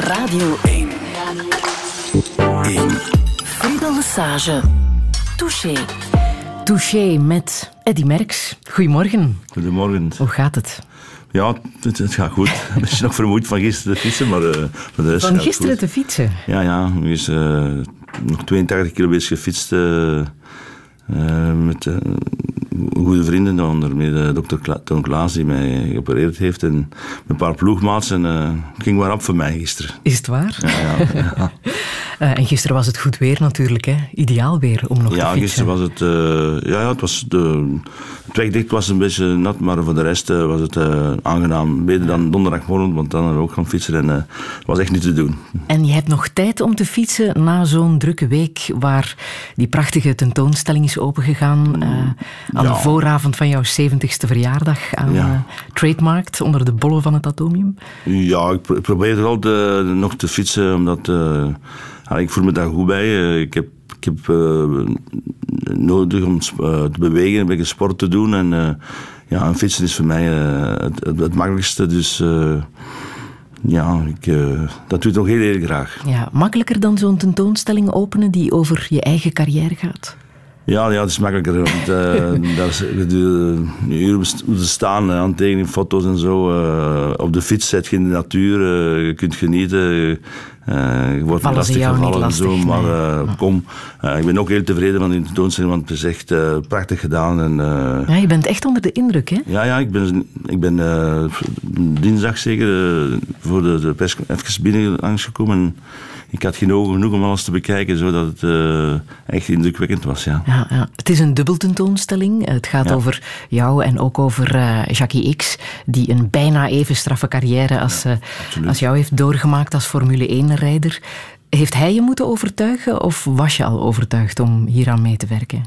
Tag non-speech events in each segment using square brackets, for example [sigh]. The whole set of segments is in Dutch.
Radio 1. 1. Friedel Lesage. Touché. Touché met Eddy Merks. Goedemorgen. Goedemorgen. Hoe gaat het? Ja, het, het gaat goed. [laughs] Een beetje nog vermoeid van gisteren te fietsen, maar uh, voor de rest Van gaat het gisteren goed. te fietsen? Ja, ja. Er is uh, nog 82 kilometer gefietst uh, met goede vrienden, onder meer dokter Kla Toon Klaas, die mij geopereerd heeft, en met een paar ploegmaats. En het ging maar op voor mij gisteren. Is het waar? Ja, ja, [laughs] ja. Uh, en gisteren was het goed weer natuurlijk, hè? ideaal weer om nog ja, te fietsen. gisteren was het, uh, ja, ja, het was de, het wegdicht was een beetje nat, maar voor de rest was het aangenaam. Beter dan donderdagmorgen, want dan hebben we ook gaan fietsen en het was echt niet te doen. En je hebt nog tijd om te fietsen na zo'n drukke week waar die prachtige tentoonstelling is opengegaan aan ja. de vooravond van jouw 70ste verjaardag aan Ja. Trademarkt onder de bollen van het atomium. Ja, ik, pro- ik probeer er altijd nog te fietsen, omdat uh, ja, ik voel me daar goed bij. Uh, ik heb, ik heb uh, nodig om te bewegen, een beetje sport te doen. En uh, ja, fietsen is voor mij het, het, het, makkelijkste. Dus ja, ik, uh, dat doe ik nog heel, heel graag. Ja, makkelijker dan zo'n tentoonstelling openen die over je eigen carrière gaat? Ja, ja, het is makkelijker. Want uh, [laughs] daar is, de, uren moeten staan, aantekeningen, foto's en zo. Uh, op de fiets zet je in de natuur, uh, je kunt genieten. je wordt Vallen lastig gevallen en zo. Maar kom, ik ben ook heel tevreden van die tentoonstelling, want het is echt prachtig gedaan. En, ja, je bent echt onder de indruk, hè? Ja, ja ik ben, ik ben dinsdag zeker voor de, de pers even binnen langsgekomen. En, ik had geen ogen genoeg om alles te bekijken, zodat het uh, echt indrukwekkend was. Ja. Ja, ja. Het is een dubbeltentoonstelling. Het gaat Ja. over jou en ook over uh, Jackie X, die een bijna even straffe carrière als, uh, als jou heeft doorgemaakt als Formule 1-rijder. Heeft hij je moeten overtuigen of was je al overtuigd om hieraan mee te werken?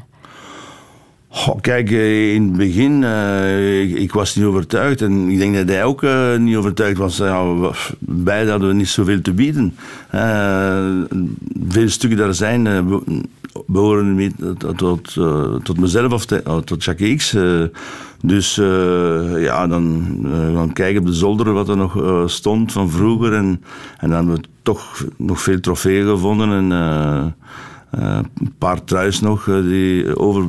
Goh, kijk, eh, in het begin, uh, ik, was niet overtuigd en ik denk dat hij ook uh, niet overtuigd was. Ja, beide hadden we niet zoveel te bieden. Veel stukken daar zijn behoren niet tot, tot, mezelf of te, tot Jackie X. dus ja, dan gaan kijken op de zolder wat er nog stond van vroeger. En, en dan hebben we toch nog veel trofeeën gevonden en een paar truis nog die over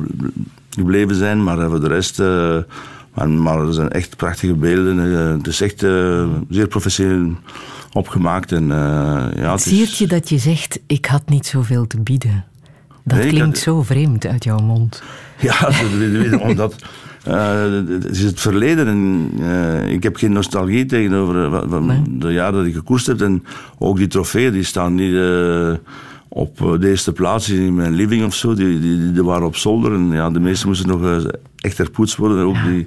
gebleven zijn, maar voor de rest. Uh, maar, maar er zijn echt prachtige beelden. Uh, het is echt uh, zeer professioneel opgemaakt. En, ja, het is... je dat je zegt: Ik had niet zoveel te bieden? Dat Nee, klinkt had- zo vreemd uit jouw mond. [laughs] Ja, omdat. eh, het is het verleden en eh, ik heb geen nostalgie tegenover eh, Nee. de jaren dat ik gekoerst heb. En ook die trofeeën die staan niet eh, op eh, de eerste plaats in mijn living of zo. Die, die, die waren op zolder en ja, de meeste moesten nog eh, echt herpoetst worden. En ook die,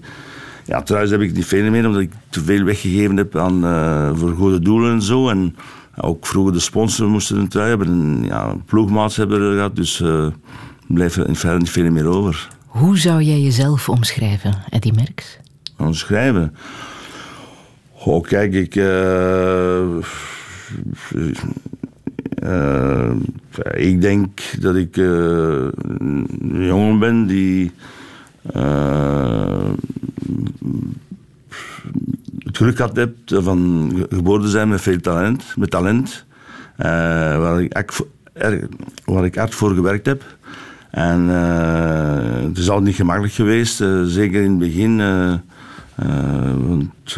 ja, trouwens heb ik niet veel meer omdat ik te veel weggegeven heb aan, eh, voor goede doelen en zo. En ook vroeger de sponsor moesten een trui hebben. En ja, ploegmaats hebben er gehad, dus er blijft er in feite niet veel meer over. Hoe zou jij jezelf omschrijven, Eddy Merks? aan schrijven. Oh, kijk, ik. Eh, ik denk dat ik eh, een jongen ben die. eh, het geluk gehad heb van ge- geboren zijn met veel talent. Met talent waar, ik, waar ik hard voor gewerkt heb. En het is altijd niet gemakkelijk geweest, zeker in het begin. eh, want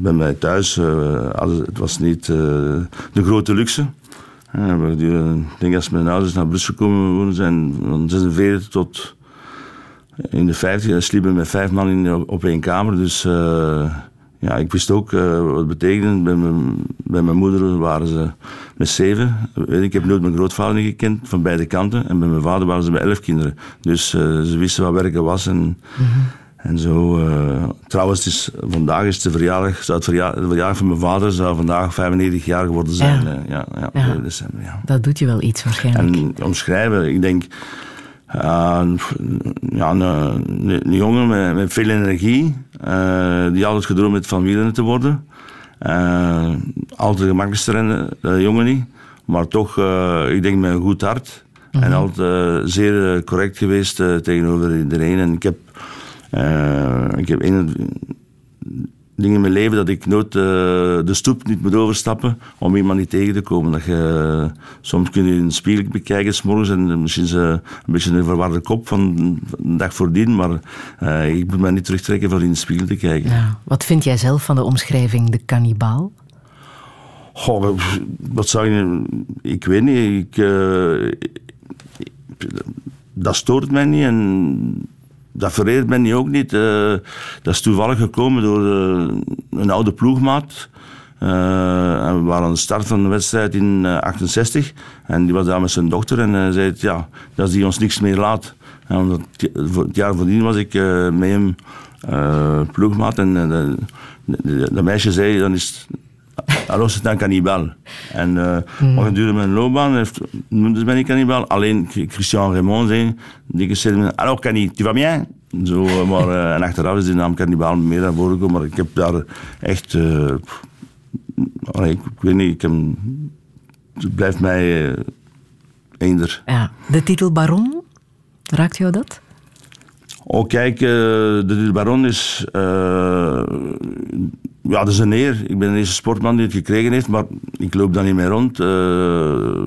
bij mij thuis, hadden- het was niet de grote luxe. Eh, we duren- ik denk als mijn ouders naar Brussel komen wonen zijn, van 46 tot in de 50, dan sliepen met vijf man in, op één kamer. Dus eh, ja, ik wist ook eh, wat het betekende. Bij mijn, bij mijn moeder waren ze met zeven. Ik heb nooit mijn grootvader niet gekend, van beide kanten. En bij mijn vader waren ze met elf kinderen. Dus eh, ze wisten wat werken was. En, en zo. eh, trouwens, is, vandaag is de verjaardag, zou het verjaar, de verjaardag van mijn vader zou vandaag 95 jaar geworden zijn. Ja. eh, ja, ja, Ja. 2 december, ja. Dat doet je wel iets waarschijnlijk. En omschrijven, ik denk. eh, ja, een, jongen met, met veel energie, eh, die altijd gedroomd heeft van wielrennen te worden. Eh, altijd de gemakkelijkste rennen, dat jongen niet. Maar toch, eh, ik denk met een goed hart. En altijd eh, zeer eh, correct geweest eh, tegenover iedereen. En ik heb, eh, ik heb een, dingen in mijn leven dat ik nooit uh, de stoep niet moet overstappen om iemand niet tegen te komen. Dat je, soms kun je een spiegel bekijken s'morgens en misschien ze een beetje een verwarde kop van de dag voordien, maar uh, ik moet mij niet terugtrekken van in de spiegel te kijken. Ja. Wat vind jij zelf van de omschrijving de kannibaal? Goh, wat zou je... Ik weet niet. Ik, uh, dat stoort mij niet en dat vereert mij niet ook niet. Uh, dat is toevallig gekomen door uh, een oude ploegmaat. En we waren aan de start van de wedstrijd in 68 en die was daar met zijn dochter en hij zei: Ja, dat die ons niks meer laat. En het jaar voordien was ik met hem ploegmaat en dat meisje zei: Dan is alors c'est un cannibal. En uh, mm. gedurende mijn loopbaan heeft, ze mij niet cannibal. Alleen Christian Raymond zei, die zei alors Canny, tu vas bien? Zo, eh, maar, uh, en achteraf is die naam cannibal meer naar voren gekomen. Maar ik heb daar echt... Uh, ik, ik, weet niet, ik heb, het blijft mij eender. Ja, de titel Baron, raakt jou dat? Oh, kijk, de baron is ja, dat is een eer. Ik ben de eerste sportman die het gekregen heeft, maar ik loop daar niet meer rond. Uh,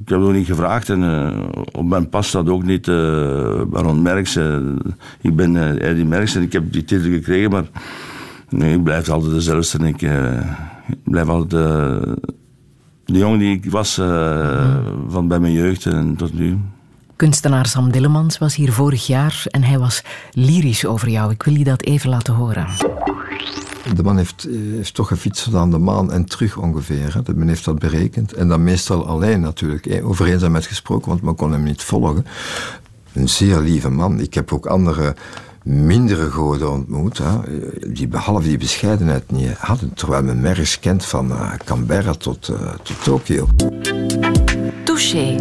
ik heb het ook niet gevraagd en uh, op mijn pas staat ook niet uh, Baron Merks. ik ben uh, Eddie Merks en ik heb die titel gekregen, maar nee, ik blijf altijd dezelfde. En ik, ik blijf altijd de jongen die ik was van bij mijn jeugd en tot nu. Kunstenaar Sam Dillemans was hier vorig jaar en hij was lyrisch over jou. Ik wil je dat even laten horen. De man heeft, eh, toch gefietst aan de maan en terug ongeveer. De man heeft dat berekend. En dan meestal alleen natuurlijk. Over eenzaamheid gesproken, want men kon hem niet volgen. Een zeer lieve man. Ik heb ook andere mindere goden ontmoet, hè, die behalve die bescheidenheid niet hadden, terwijl men Merks kent van Canberra tot, tot Tokio. Touché.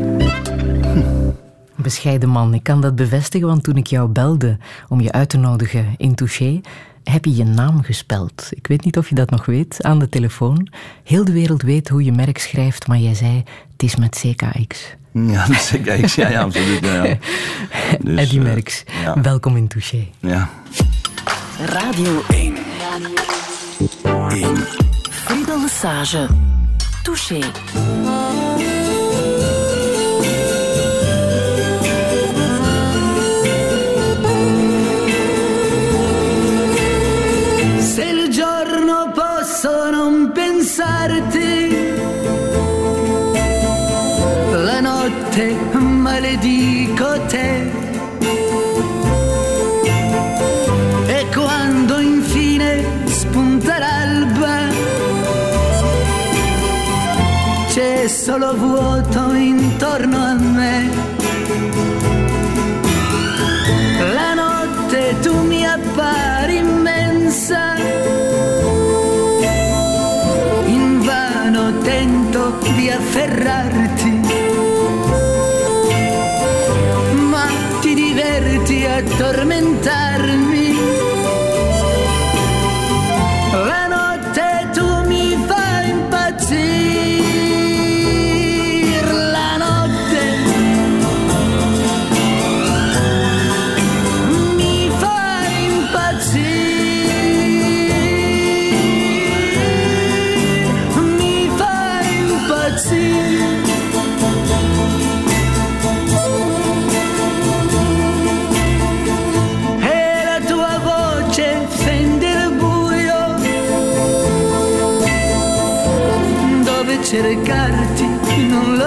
Bescheiden man, ik kan dat bevestigen, want toen ik jou belde om je uit te nodigen in Touché, heb je je naam gespeld. Ik weet niet of je dat nog weet, aan de telefoon. Heel de wereld weet hoe je merk schrijft, maar jij zei, het is met CKX. [laughs] Ja, CKX, ja, ja, absoluut. Ja, ja. [laughs] Dus, Eddie uh, Merks, ja. welkom in Touché. Ja. Radio 1. 1. Friedel Lesage. Touché. Pensarti. La notte maledico te. E quando infine spunta l'alba, c'è solo vuoto intorno a me. La notte tu mi appari immensa afferrarti, ma ti diverti a tormentarmi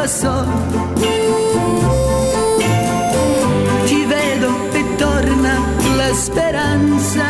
non lo so. Ti vedo e torna la speranza.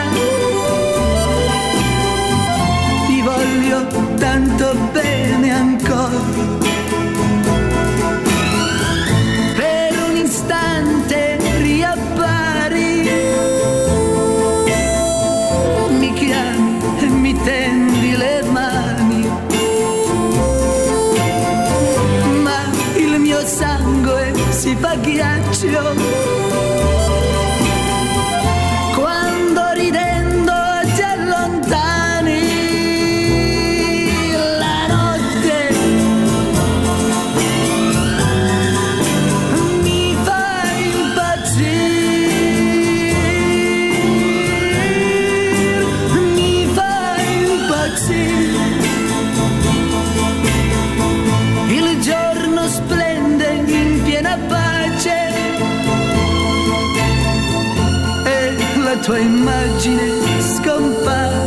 Tua immagine scompare.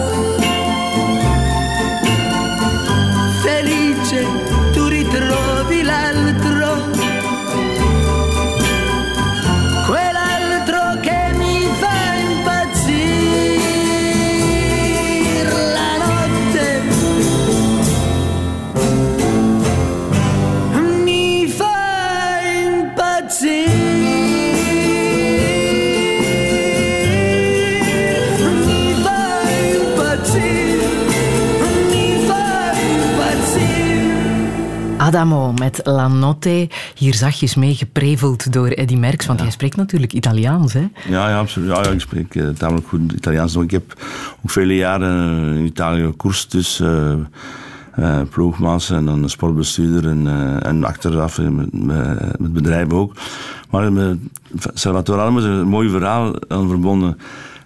Adamo met La Notte, hier zachtjes mee gepreveld door Eddy Merckx, want jij spreekt natuurlijk Italiaans, hè? Ja, ja, absoluut. Ja, ja, ik spreek eh, tamelijk goed Italiaans. Ik heb ook vele jaren in Italië gekoerst, dus uh, uh, ploegmaas en dan sportbestuurder en, uh, en achteraf met, met, met bedrijven ook. Maar met Salvatore Adamo is een mooi verhaal aan verbonden.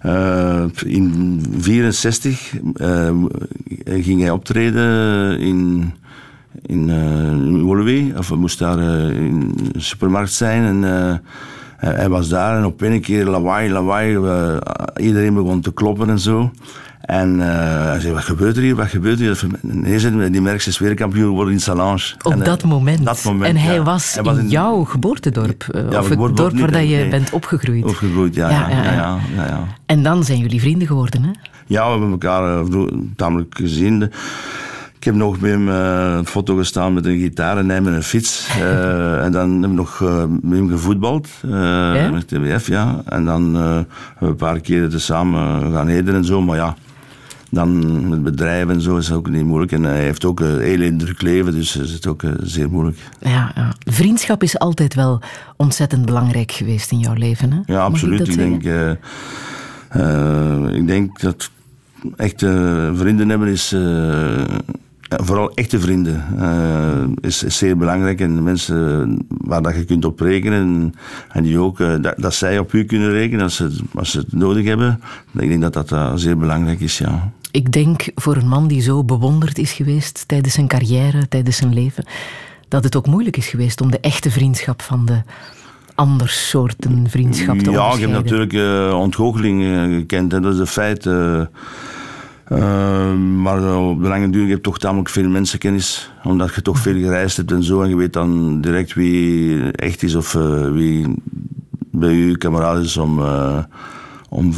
Uh, in 1964 ging hij optreden in in uh, Woluwe, of we moesten daar uh, in de supermarkt zijn. En uh, hij was daar en op een keer lawaai, lawaai. iedereen begon te kloppen en zo. En hij zei, wat gebeurt er hier, wat gebeurt er hier? Nee, die Merckx is wereldkampioen geworden in Salange. Op en, dat, moment. dat moment. En hij ja. was, hij was in, jouw geboortedorp, ja, of het dorp waar dat je nee. bent opgegroeid. Opgegroeid, ja. Ja, ja, ja, ja, En dan zijn jullie vrienden geworden, hè? Ja, we hebben elkaar tamelijk gezien. Ik heb nog met hem uh, een foto gestaan met een gitaar en hij met een fiets. Uh, [laughs] en dan hebben we nog uh, met hem gevoetbald. Ja? Met TBF, ja. En dan hebben we een paar keren samen gaan eten en zo. Maar ja, dan met bedrijven en zo is het ook niet moeilijk. En hij heeft ook een heel indruk leven, dus is het ook zeer moeilijk. Ja, ja, vriendschap is altijd wel ontzettend belangrijk geweest in jouw leven, hè? Ja, absoluut. Ik, ik denk, ik denk dat echte vrienden hebben is vooral echte vrienden uh, is, is, zeer belangrijk. En mensen waar dat je kunt op rekenen. En, en die ook, uh, dat, dat, zij op u kunnen rekenen als ze, als ze het nodig hebben. Ik denk dat dat uh, zeer belangrijk is, ja. Ik denk voor een man die zo bewonderd is geweest tijdens zijn carrière, tijdens zijn leven, dat het ook moeilijk is geweest om de echte vriendschap van de anders soorten vriendschap te Ja, ik heb natuurlijk uh, ontgoocheling gekend. Hè. Dat is een feit. Uh, maar op de lange duur heb je toch tamelijk veel mensenkennis. Omdat je toch veel gereisd hebt en zo. En je weet dan direct wie echt is of uh, wie bij je kameraad is om, uh, om,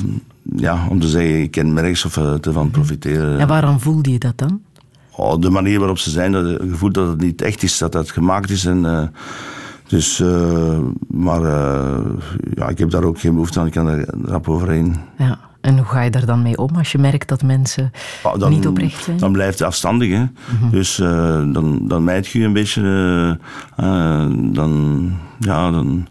ja, om te zeggen ik ken Merckx of te van profiteren. En waarom voelde je dat dan? Oh, de manier waarop ze zijn, dat je voelt dat het niet echt is, dat het gemaakt is. En, dus, maar ja, ik heb daar ook geen behoefte aan, ik kan er rap overheen. Ja. En hoe ga je daar dan mee om als je merkt dat mensen oh, dan, niet oprecht zijn? Dan blijft het afstandig. Hè? Mm -hmm. Dus uh, dan, dan mijd je een beetje. Uh, uh, dan, ja, dan,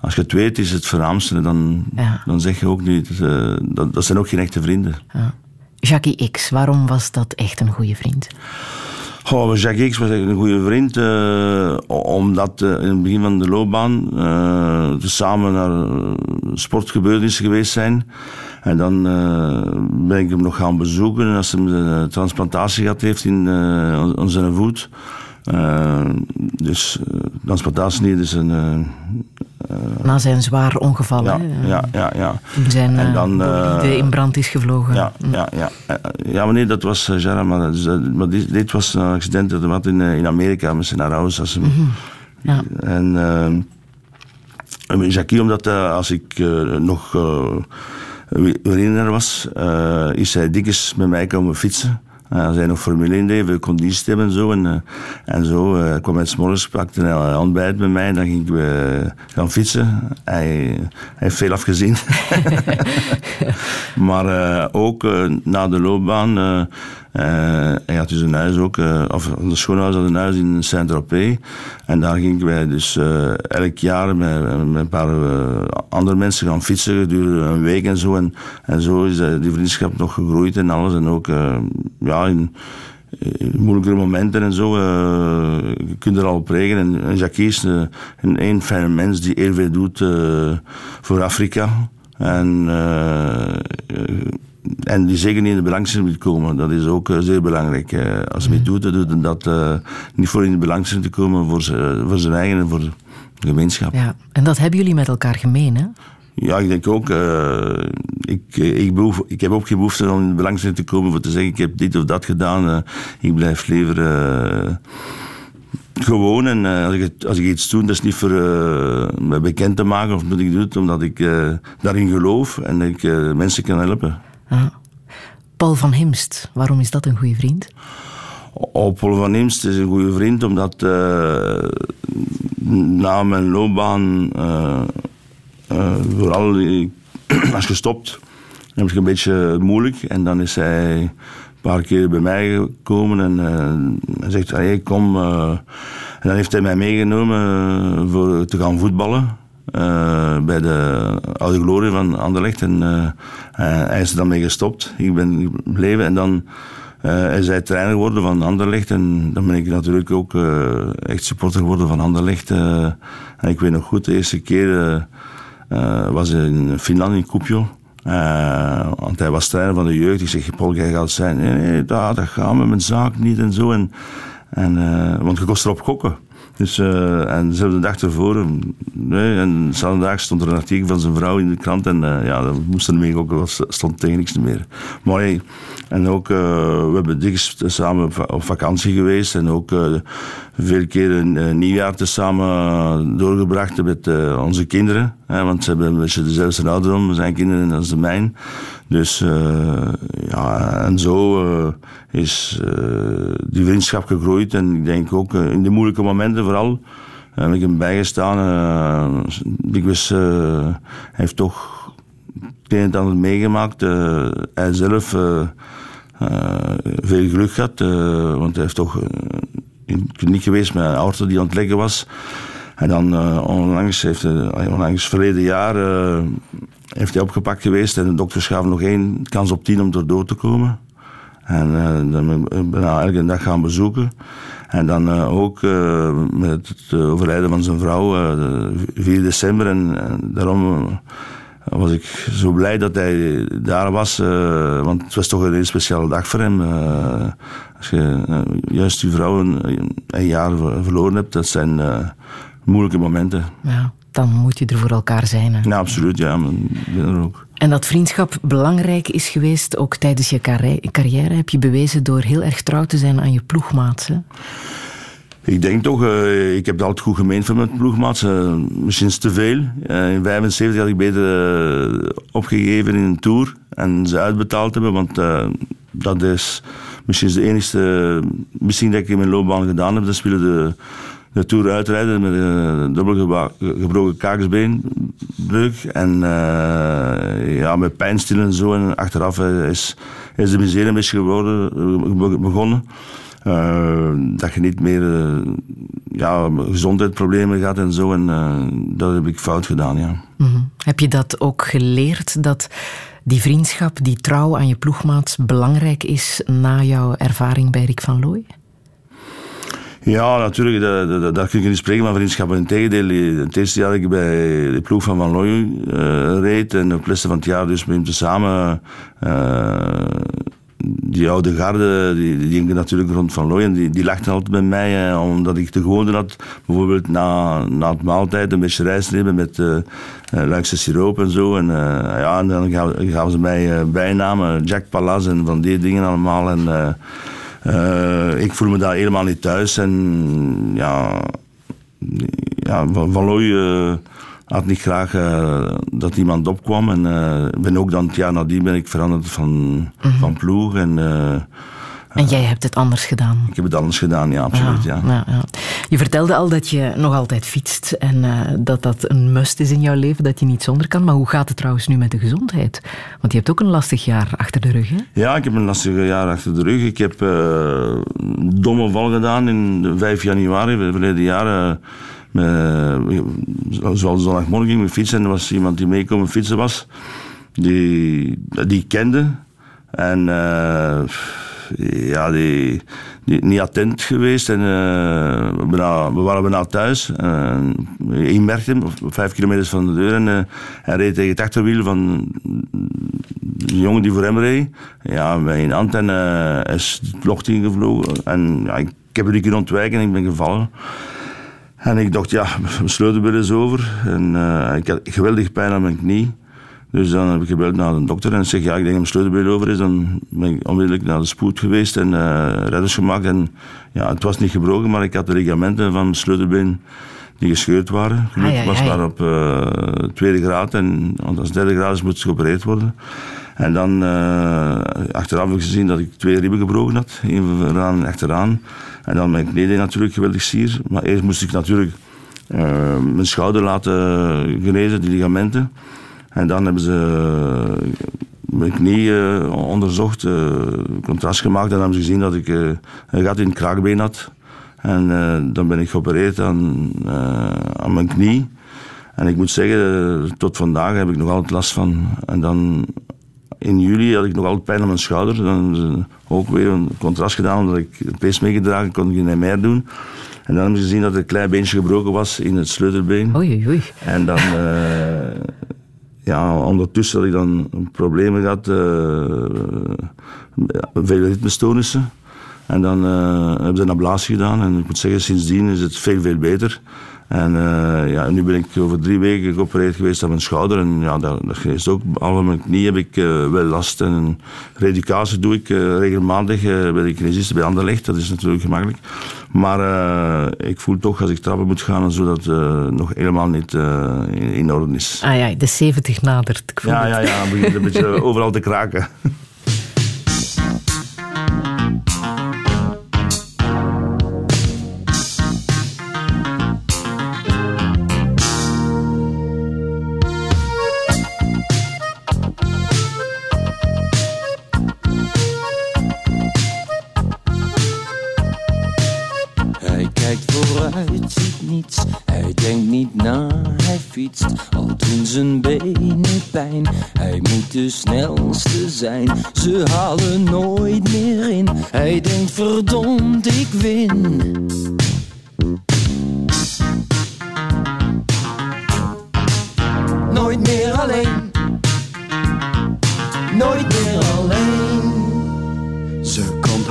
als je het weet, is het verraamste. Dan, ja. dan zeg je ook niet. dat, dat zijn ook geen echte vrienden. Ja. Jackie X, waarom was dat echt een goede vriend? Oh, Jacques X was echt een goede vriend, uh, omdat uh, in het begin van de loopbaan uh, we samen naar sportgebeurtenissen geweest zijn. En dan ben ik hem nog gaan bezoeken als hij een transplantatie gehad heeft in, aan zijn voet. dus transplantatie niet, dus een... Na zijn zwaar ongeval, ja, hè? Ja, ja, ja. Toen zijn en dan, in brand is gevlogen. Ja, ja, ja. ja maar nee, dat was uh, maar, dus, maar dit, dit, was een accident dat had in, in Amerika met zijn. Als hem, mm -hmm. ja. En uh, Jackie, omdat uh, als ik nog herinner was, is hij dikjes met mij komen fietsen. Uh, als hij nog Formule 1 deed, we condities hebben en zo. En, uh, en zo uh, kwam hij s'morgens, pakte een ontbijt met mij en dan ging ik gaan fietsen. Hij, hij heeft veel afgezien. [laughs] [laughs] maar ook na de loopbaan, hij had dus een huis ook, of een schoonhuis had een huis in Saint-Tropez. En daar gingen wij dus elk jaar met, met een paar andere mensen gaan fietsen gedurende een week en zo. En, en zo is die vriendschap nog gegroeid en alles. En ook, ja, in, moeilijkere momenten en zo, uh, je kunt er al op rekenen. En Jacques is een, een fijne mens die heel veel doet voor Afrika. En, en die zeker niet in de belangstelling moet komen. Dat is ook zeer belangrijk. als hij het doet, dan doet dat niet voor in de belangstelling te komen, voor, voor zijn eigen en voor de gemeenschap. Ja, en dat hebben jullie met elkaar gemeen, hè? Ja, ik denk ook. eh, ik, ik, behoef, ik heb ook geen behoefte om in belangstelling te komen voor te zeggen: ik heb dit of dat gedaan. eh, ik blijf liever. eh, gewoon en eh, als, ik, als ik iets doe, dat is niet voor eh, me bekend te maken of moet ik doen omdat ik eh, daarin geloof en dat ik eh, mensen kan helpen. Paul van Himst, waarom is dat een goede vriend? Oh, Paul van Imst is een goede vriend, omdat eh, na mijn loopbaan, eh, eh, vooral [clears throat] ik- als je stopt, heb je een beetje moeilijk. En dan is hij een paar keer bij mij gekomen en hij zegt, hey, kom. eh." en dan heeft hij mij meegenomen voor te gaan voetballen. Eh, bij de Oude Glorie van Anderlecht. En eh, eh, hij is er dan mee gestopt. Ik ben gebleven en dan is hij trainer geworden van Anderlecht. En dan ben ik natuurlijk ook echt supporter geworden van Anderlecht. en ik weet nog goed, de eerste keer was in Finland, in Kuopio. Eh, want hij was trainer van de jeugd. Ik zeg, Paul, jij gaat zijn. Nee, nee, dat, dat met mijn zaak niet en zo. En, want je kost erop gokken. Dus, eh, en dezelfde dag ervoor, nee, en dezelfde dag stond er een artikel van zijn vrouw in de krant en eh, ja, dat moest er mee gokken, was, stond tegen niks meer. Maar en ook, eh, we hebben dikwijls samen op va- op vakantie geweest en ook eh, veel eh, nieuwjaar te samen doorgebracht met eh, onze kinderen. Want ze hebben een dezelfde ouderdom, zijn kinderen als de mijn. Dus eh, ja, en zo eh, is eh, die vriendschap gegroeid. En ik denk ook in de moeilijke momenten vooral heb ik hem bijgestaan. dikwijls, hij heeft toch het een en ander meegemaakt. Hij zelf veel geluk gehad, eh, want hij heeft toch in geweest met een auto die aan het leggen was. En dan eh, onlangs, heeft, onlangs verleden jaar eh, heeft hij opgepakt geweest en de dokters gaven nog één kans op tien om er door te komen. En eh, dan ben ik elke dag gaan bezoeken. En dan ook met het overlijden van zijn vrouw, eh, de 4 december. En, daarom was ik zo blij dat hij daar was. want het was toch een heel speciale dag voor hem. als je juist je vrouw een, een jaar ver- verloren hebt, dat zijn moeilijke momenten. Ja, dan moet je er voor elkaar zijn. Hè. Ja, absoluut. Ja, ik ben er ook. En dat vriendschap belangrijk is geweest, ook tijdens je carri- carrière, heb je bewezen door heel erg trouw te zijn aan je ploegmaats. Hè? Ik denk toch, eh, ik heb het altijd goed gemeend van mijn ploegmaats. eh, misschien te veel. Eh, in 75 had ik beter opgegeven in een tour en ze uitbetaald hebben, want dat is misschien de enige missie dat ik in mijn loopbaan gedaan heb. Dat spelen de, de tour uitrijden met een dubbel geba- gebroken kaakbeenbreuk en eh, ja, met pijnstillen en zo. En achteraf eh, is, is de miserie een beetje geworden, eh, begonnen. Eh, dat je niet meer eh, ja, gezondheidsproblemen gaat en zo. En eh, dat heb ik fout gedaan, ja. Mhm. Heb je dat ook geleerd, dat die vriendschap, die trouw aan je ploegmaats belangrijk is na jouw ervaring bij Rick van Looy? Ja, natuurlijk, daar, kun je niet spreken van vriendschap. Integendeel, het eerste jaar dat ik bij de ploeg van Van Looy eh, reed en op lessen van het jaar dus met hem tezamen... eh, die oude garde, die, die natuurlijk rond Van Looy en die, die lachten altijd bij mij, eh, omdat ik de gewoonte had, bijvoorbeeld na, na het maaltijd een beetje rijst nemen met Luikse siroop en zo. En, ja, dan gaven, ze mij bijnamen, Jack Palas en van die dingen allemaal. En, ik voel me daar helemaal niet thuis. En ja, ja Van, van Looy eh, had niet graag eh, dat iemand opkwam. En eh, ben ook dan het jaar nadien ben ik veranderd van, van ploeg. En eh, En jij hebt het anders gedaan. ik heb het anders gedaan, ja, absoluut. Ja. Ja, ja. Je vertelde al dat je nog altijd fietst en eh, dat dat een must is in jouw leven, dat je niet zonder kan. Maar hoe gaat het trouwens nu met de gezondheid? Want je hebt ook een lastig jaar achter de rug, hè? Ja, ik heb een lastige jaar achter de rug. Ik heb eh, een domme val gedaan in de 5 januari verleden jaar. met, zoals zondagmorgen ging ik fietsen en er was iemand die meekomen fietsen was, die, die ik kende. En ja, die, niet attent geweest. En, eh, we waren bijna thuis. En ik merkte hem, vijf kilometer van de deur. En eh, hij reed tegen het achterwiel van een jongen die voor hem reed. Ja, bij een hand is het locht ingevlogen. En ja, ik, heb er niet kunnen ontwijken en ik ben gevallen. En ik dacht, ja, mijn sleutelbeen is over. En ik had geweldig pijn aan mijn knie. Dus dan heb ik gebeld naar de dokter en zeg, ja, ik denk dat mijn sleutelbeen over is. Dan ben ik onmiddellijk naar de spoed geweest en uh, redders gemaakt. En ja, het was niet gebroken, maar ik had de ligamenten van mijn sleutelbeen die gescheurd waren. Gelukkig Ai, ai, was ai. maar op eh, tweede graad en want als derde graad is, moet het geopereerd worden. En dan eh, achteraf heb ik gezien dat ik twee ribben gebroken had, één vooraan en achteraan. En dan mijn knie deed natuurlijk geweldig zier. Maar eerst moest ik natuurlijk mijn schouder laten genezen, die ligamenten. En dan hebben ze eh, mijn knie eh, onderzocht, eh, contrast gemaakt. En dan hebben ze gezien dat ik een gat in het kraakbeen had. En dan ben ik geopereerd aan, aan mijn knie. En ik moet zeggen, tot vandaag heb ik nog altijd last van. En dan in juli had ik nog altijd pijn aan mijn schouder. Dan ook weer een contrast gedaan, omdat ik een pacemaker dragen kon ik niet meer doen. En dan hebben ze gezien dat er een klein beentje gebroken was in het sleutelbeen. Oei, oei. En dan, ja, ondertussen had ik dan problemen gehad, eh, veel ritmestoornissen. En dan eh, hebben ze een ablatie gedaan en ik moet zeggen, sindsdien is het veel, veel beter. En eh, ja, nu ben ik over drie weken geopereerd geweest aan mijn schouder. En ja, dat, dat ook. Al aan mijn knie heb ik wel last. En redicatie doe ik regelmatig bij de kinesist bij Anderlecht. Dat is natuurlijk gemakkelijk. Maar eh, ik voel toch als ik trappen moet gaan en zo, dat het nog helemaal niet eh, in, in orde is. Ah ja, de 70 nadert. Ik voel Ja, het. ja, ja, het begint een beetje [laughs] overal te kraken. Hij denkt niet na, hij fietst. Al doen zijn benen pijn. Hij moet de snelste zijn. Ze halen nooit meer in. Hij denkt verdomd, ik win.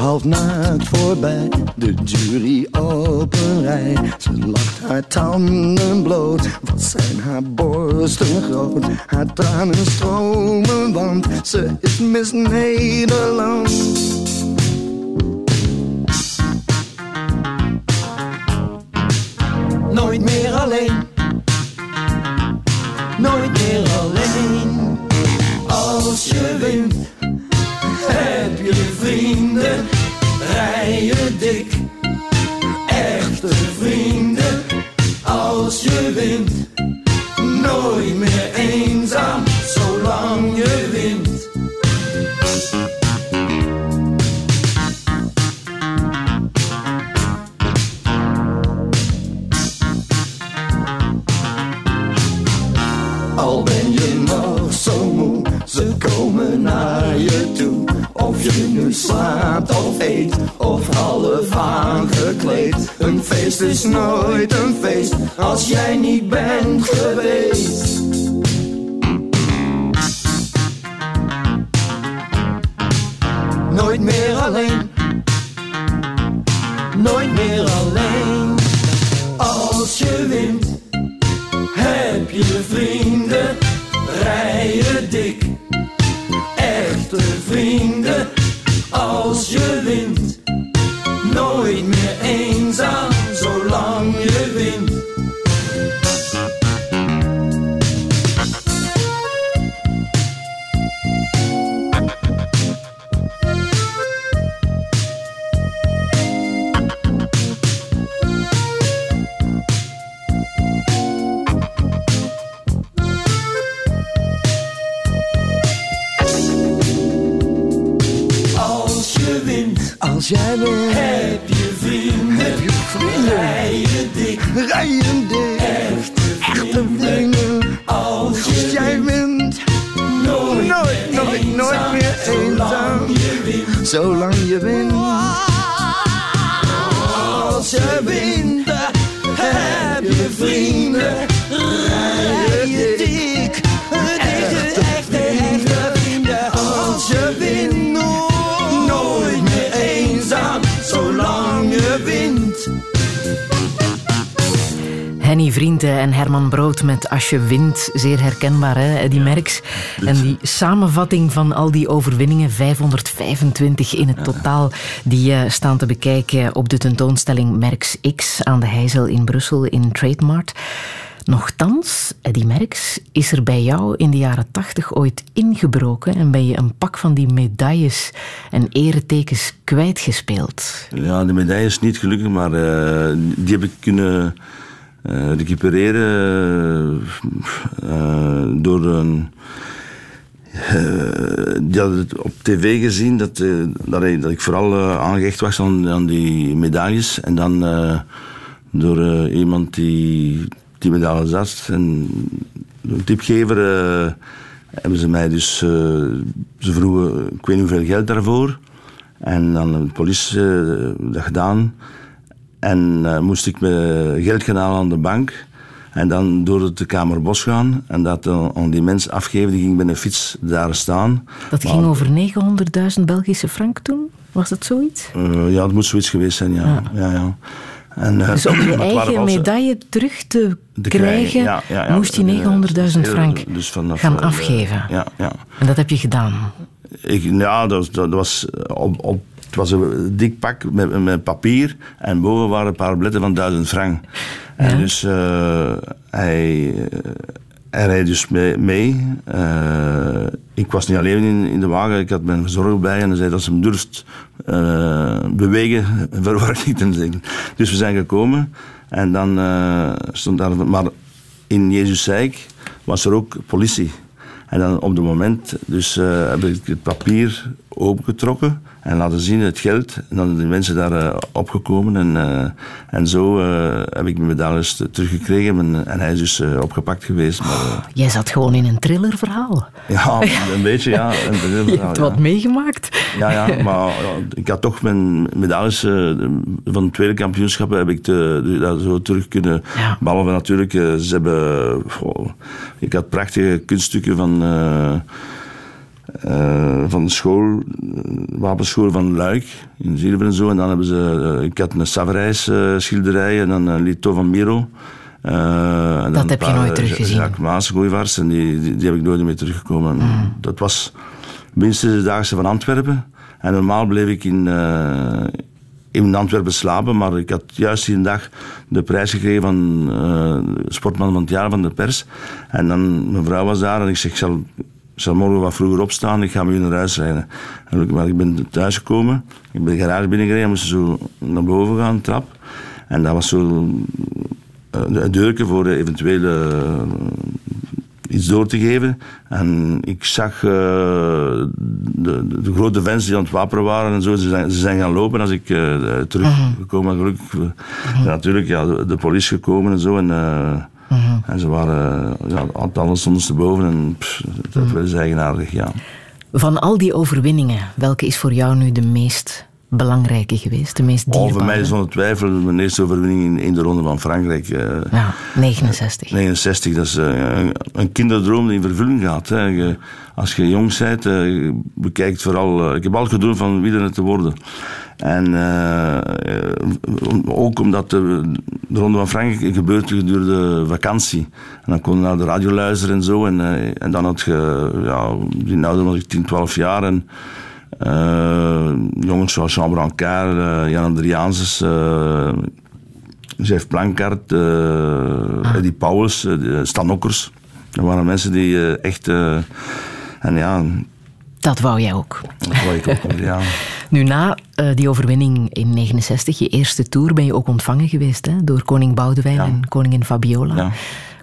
Half naakt voorbij, de jury op een rij. Ze lacht haar tanden bloot, wat zijn haar borsten groot. Haar tranen stromen, want ze is Miss Nederland. Nooit meer alleen. Nooit Als je wint, nooit meer slaapt of eet, of half aangekleed. Een feest is nooit een feest, als jij niet bent geweest. Nooit meer alleen. Nooit meer alleen. Brood met Als je wint, zeer herkenbaar, hè, die Merks. En die samenvatting van al die overwinningen, 525 in het totaal, die eh, staan te bekijken op de tentoonstelling Merks X aan de Heizel in Brussel in Trademark. Nochtans, Eddie Merks, is er bij jou in de jaren tachtig ooit ingebroken en ben je een pak van die medailles en eretekens kwijtgespeeld. Ja, de medailles niet gelukkig, maar eh, die heb ik kunnen eh, recupereren eh, eh, door een. die had het op tv gezien dat, dat, ik, vooral eh, aangehecht was aan, die medailles. En dan door iemand die die medailles had. En een tipgever hebben ze mij dus. eh, ze vroegen, ik weet niet hoeveel geld daarvoor. En dan de politie dat gedaan. En eh, moest ik me geld gaan halen aan de bank. En dan door het de Kamer Bos gaan. En dat aan die mens afgeven. Die ging met een fiets daar staan. Dat Maar, ging over 900.000 Belgische frank toen? Was dat zoiets? eh, ja, het moet zoiets geweest zijn, ja. ja. ja, En, eh, Dus om je [clears throat] eigen medaille terug te, te krijgen, ja, moest je Eh, 900.000 heel- frank dus vanaf, gaan eh, afgeven. Ja, ja. En dat heb je gedaan. Ik, ja, dat, was- dat was op, op, het was een dik pak met, met papier en boven waren een paar bletten van 1000 frank. En dus eh, hij, hij reed dus mee. mee. Eh, ik was niet alleen in, in de wagen, ik had mijn verzorger bij en hij zei dat ze hem durft eh, bewegen, [laughs] verwacht niet te zeggen. Dus we zijn gekomen en dan eh, stond daar, maar in Jezusijk was er ook politie. En dan op het moment dus, eh, heb ik het papier opengetrokken en laten zien het geld. En dan zijn de mensen daar eh, opgekomen. En, eh, en zo eh, heb ik mijn medailles te- teruggekregen. En, en hij is dus opgepakt geweest. Maar, eh, Jij zat gewoon in een thrillerverhaal. ja, een beetje, ja. En, [laughs] Je hebt wat meegemaakt. ja, ja, maar ik had toch mijn medailles van het tweede kampioenschap heb ik te, dat zo terug kunnen. Ja. Behalve natuurlijk, ze hebben. ik had prachtige kunststukken van. Eh, van de school, eh, wapenschool van Luik in Zilver en zo. En dan hebben ze, eh, ik had een Savarijs schilderij en dan een Lito van Miro. En Dat heb je nooit teruggezien. Jacques Maas, gooivaars, en die, die, die heb ik nooit meer teruggekomen. Mm. Dat was minstens de daagse van Antwerpen. En normaal bleef ik in, in Antwerpen slapen, maar ik had juist die dag de prijs gekregen van eh, Sportman van het jaar van de pers. En dan, mijn vrouw was daar en ik zeg, ik zal, ik zal morgen wat vroeger opstaan, ik ga met u naar huis rijden. En maar ik ben thuis gekomen, ik ben de garage binnengereden, moest zo naar boven gaan, de trap. En dat was zo eh, een deurtje voor de eventuele eh, iets door te geven. En ik zag eh, de, de, grote fans die aan het wapenen waren en zo, ze zijn, ze zijn gaan lopen als ik eh, teruggekomen ben. Gelukkig eh, natuurlijk ja, de, de politie gekomen en zo. En, eh, en ze waren, ja, alles stonden ze boven en pff, dat was eigenaardig, ja. Van al die overwinningen, welke is voor jou nu de meest belangrijke geweest? De meest Oh, dierbare? voor mij is zonder twijfel mijn eerste overwinning in, in de Ronde van Frankrijk. eh, Ja, 69. 69, dat is eh, een, een kinderdroom die in vervulling gaat. Hè. Als je jong bent, eh, bekijkt vooral... ik heb altijd gedroomd van wielrenner te worden. En ook omdat de, de Ronde van Frankrijk gebeurt gedurende vakantie. En dan kon je naar de radio luisteren en zo. En, en dan had je... Ja, ouder was ik 10, 12 jaar. En, eh, jongens zoals Jean Brancard, eh, Jan Andriaanses... eh, Jeff Plankart, eh Eddie eh, Stan Okkers. Dat waren mensen die echt... en ja, Dat wou jij ook. dat wou ik ook. ja. [laughs] Nu, na die overwinning in 69, je eerste tour, ben je ook ontvangen geweest hè, door koning Boudewijn Ja. en koningin Fabiola. Ja.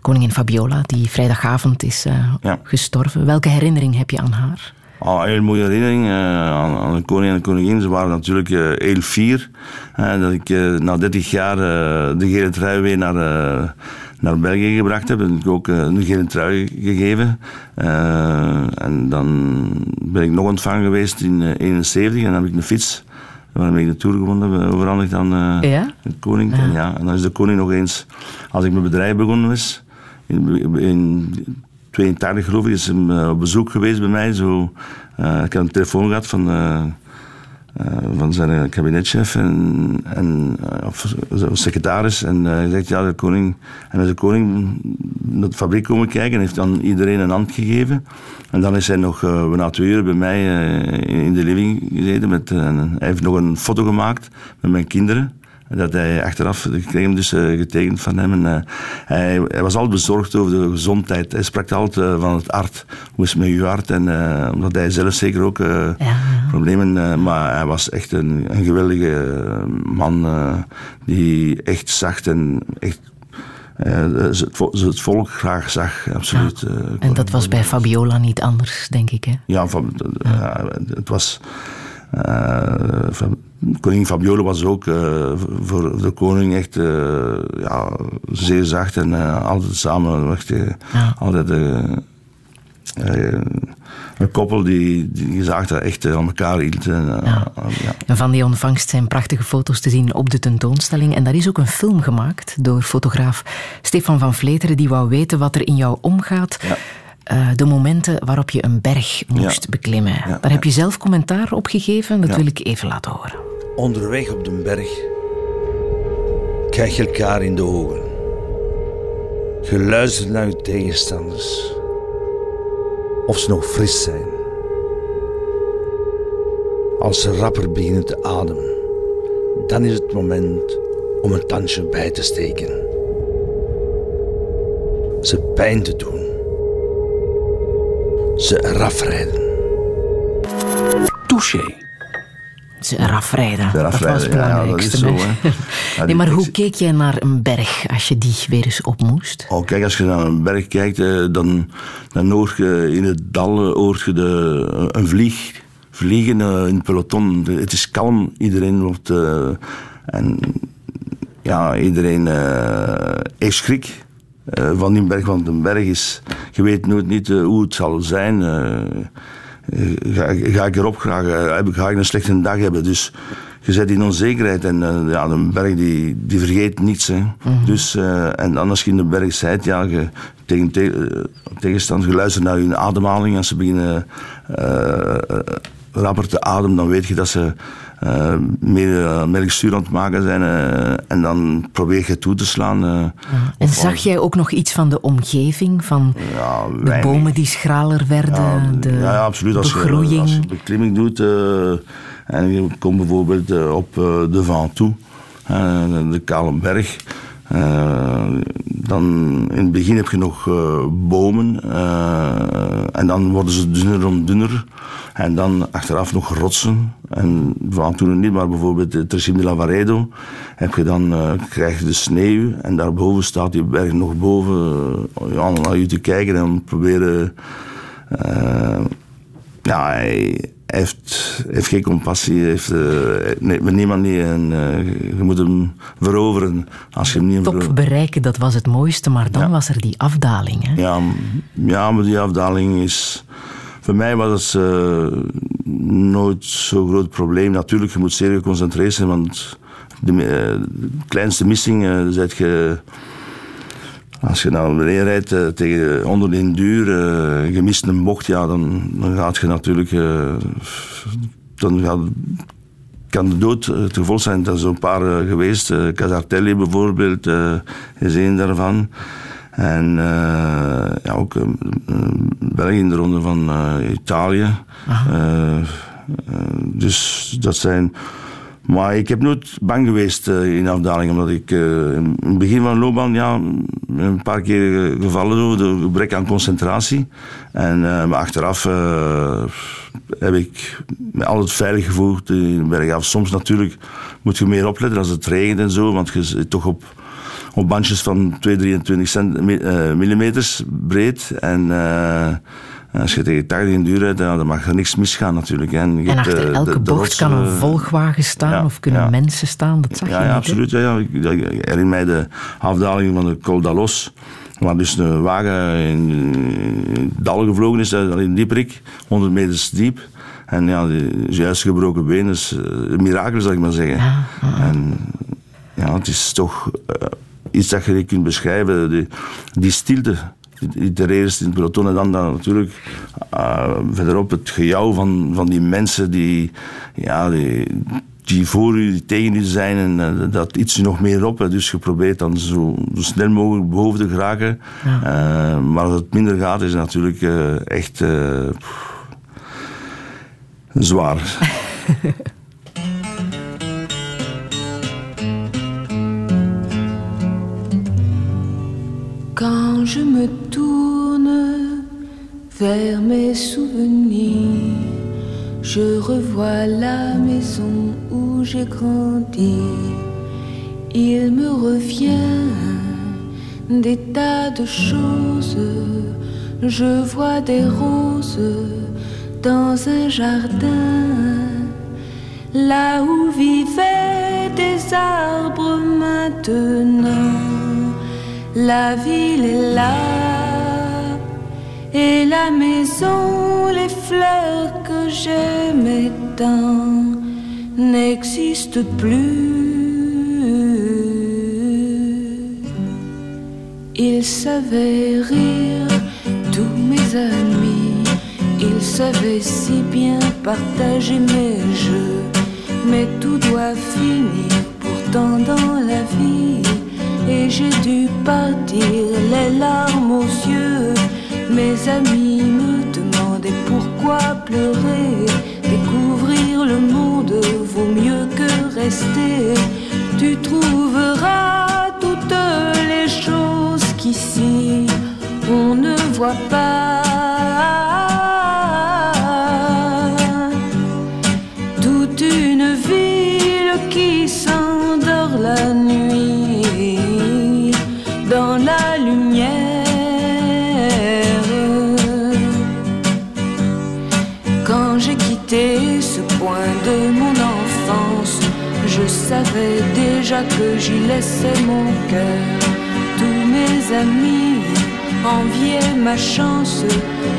Koningin Fabiola, die vrijdagavond is Ja. gestorven. Welke herinnering heb je aan haar? Oh, een hele mooie herinnering eh, aan, aan de koning en de koningin. Ze waren natuurlijk eh, heel fier. dat ik eh, na 30 jaar de gele trui weer naar, naar België gebracht heb. En ik ook een gele trui gegeven. En dan ben ik nog ontvangen geweest in 1971 en dan heb ik een fiets. Waarmee ik de Tour gewonnen heb, overhandigd aan Ja? de koning. En, ja, en dan is de koning nog eens, als ik mijn bedrijf begonnen was, in, in 82 geloof ik, is hem eh, op bezoek geweest bij mij. Zo, eh, ik had een telefoon gehad van, eh, van zijn kabinetchef en, en of secretaris. En hij zegt, ja, de koning... En de koning naar de fabriek komen kijken en heeft dan iedereen een hand gegeven. En dan is hij nog uh, na twee uur bij mij uh, in de living gezeten. Met, uh, hij heeft nog een foto gemaakt met mijn kinderen. Dat hij achteraf, ik kreeg hem dus uh, getekend van hem. En, uh, hij, hij, was altijd bezorgd over de gezondheid. Hij sprak altijd uh, van het hart. Hoe is het met uw hart? En, omdat hij zelf zeker ook ja. problemen... maar hij was echt een, een geweldige man die echt zacht en echt het, het, volk graag zag, absoluut. Ja. en dat was bij Fabiola niet anders, denk ik, hè? Ja, ja. het was... Uh, koningin Fabiola was ook uh, voor de koning echt uh, ja, zeer zacht en altijd samen. Echt, ja. Altijd een koppel die, die dat echt aan elkaar hield. En, ja. van die ontvangst zijn prachtige foto's te zien op de tentoonstelling. En daar is ook een film gemaakt door fotograaf Stefan van Vleteren, die wou weten wat er in jou omgaat. Uh, de momenten waarop je een berg moest ja. beklimmen. Ja, Daar heb je zelf commentaar op gegeven. Dat wil ik even laten horen. Onderweg op de berg kijk je elkaar in de ogen. Je luistert naar je tegenstanders. Of ze nog fris zijn. Als ze rapper beginnen te ademen, dan is het moment om een tandje bij te steken. Ze pijn te doen ze eraf rijden. Touché. Ze eraf rijden. Ze eraf dat was het ja, dat is belangrijkste. zo. hè. [laughs] nee, maar hoe keek jij naar een berg als je die weer eens op moest? Oh, kijk, als je naar een berg kijkt, eh, dan, dan hoor je in het dal eh, hoor je de, een vlieg vliegen eh, in het peloton. Het is kalm, iedereen wordt... eh, en ja, iedereen eh heeft schrik eh, van die berg, want een berg is... Je weet nooit niet eh, hoe het zal zijn. Eh. Ga, ga ik erop graag, eh, heb ik- ga ik een slechte dag hebben. Dus je zet in onzekerheid en eh, ja, een berg die, die vergeet niets. Hè. Dus, eh, en dan als je in de berg bent, ja, je, tegen, te, tegenstand, je luistert naar hun ademhaling. Als ze beginnen eh, rapper te ademen, dan weet je dat ze eh, meer uh, melkzuur aan het maken zijn. eh, en dan probeer je toe te slaan. En zag jij ook nog iets van de omgeving? Van ja, de bomen die schraler werden? Ja, de ja, ja, absoluut. Als je, begroeiing? als je beklimming doet en je komt bijvoorbeeld op de Ventoux, eh, de Kale Berg, eh, dan in het begin heb je nog eh, bomen eh, en dan worden ze dunner om dunner. En dan achteraf nog rotsen. En van toen niet, maar bijvoorbeeld het Trecim de Lavaredo heb je dan, krijg je de sneeuw en daarboven staat die berg nog boven ja, om naar je te kijken en proberen ja, heeft, heeft geen compassie. Heeft, eh, nee, met niemand niet. En, eh, je moet hem veroveren. Als je hem niet Top bereiken, dat was het mooiste, maar dan Ja. was er die afdaling. Hè? Ja, ja, maar die afdaling is. Voor mij was het eh, nooit zo'n groot probleem. Natuurlijk, je moet zeer geconcentreerd zijn, want de, kleinste missing zet je. Als je naar beneden rijdt eh, tegen onder in duur, eh, je mist een bocht, ja, dan, dan gaat je natuurlijk. eh, dan gaat, kan de dood eh, het gevolg zijn. Zijn zo'n paar eh, geweest. eh Casartelli bijvoorbeeld eh, is een daarvan. En eh, ja, ook eh, eh, België in de ronde van eh, Italië. Eh, eh, dus dat zijn. Maar ik heb nooit bang geweest eh, in afdaling, omdat ik eh, in het begin van de loopbaan ja, een paar keer gevallen door de gebrek aan concentratie. En maar achteraf heb ik me altijd veilig gevoeld in bergaf. Soms natuurlijk moet je meer opletten als het regent en zo, want je zit toch op, op bandjes van 2, 23 centi- eh, millimeters breed. En als je tegen 80 in duur rijdt, ja, dan mag er niks misgaan natuurlijk. je En hebt, achter elke de- de bocht kan een eh, volgwagen staan ja, of kunnen ja. mensen staan. Dat zag ja, je ja, niet, absoluut. Ja, ja. Ik, herinner mij de afdaling van de Col d'Alos. Waar dus een wagen in, in het dal gevlogen is, in dieperik, 100 meters diep. En ja, die is juist gebroken been, dus eh, een mirakel zou ik maar zeggen. En ja, het is toch eh, iets dat je niet kunt beschrijven. Die, die stilte itereren in het peloton en dan, dan natuurlijk eh, verderop het gejouw van, van die mensen die, ja, die, die voor u, die tegen u zijn en eh, dat iets nog meer op. hè. Dus je probeert dan zo, zo snel mogelijk boven te geraken. Eh, maar als het minder gaat, is het natuurlijk echt zwaar. [laughs] Quand je me tourne vers mes souvenirs, je revois la maison où j'ai grandi. Il me revient des tas de choses. Je vois des roses dans un jardin, là où vivaient des arbres maintenant. La ville est là et la maison, les fleurs que j'aimais tant n'existent plus. Ils savaient rire, tous mes amis, ils savaient si bien partager mes jeux, mais tout doit finir pourtant dans la vie. Et j'ai dû partir les larmes aux yeux. Mes amis me demandaient pourquoi pleurer. Découvrir le monde vaut mieux que rester. Tu trouveras toutes les choses qu'ici on ne voit pas. Savais déjà que j'y laissais mon cœur. Tous mes amis enviaient ma chance,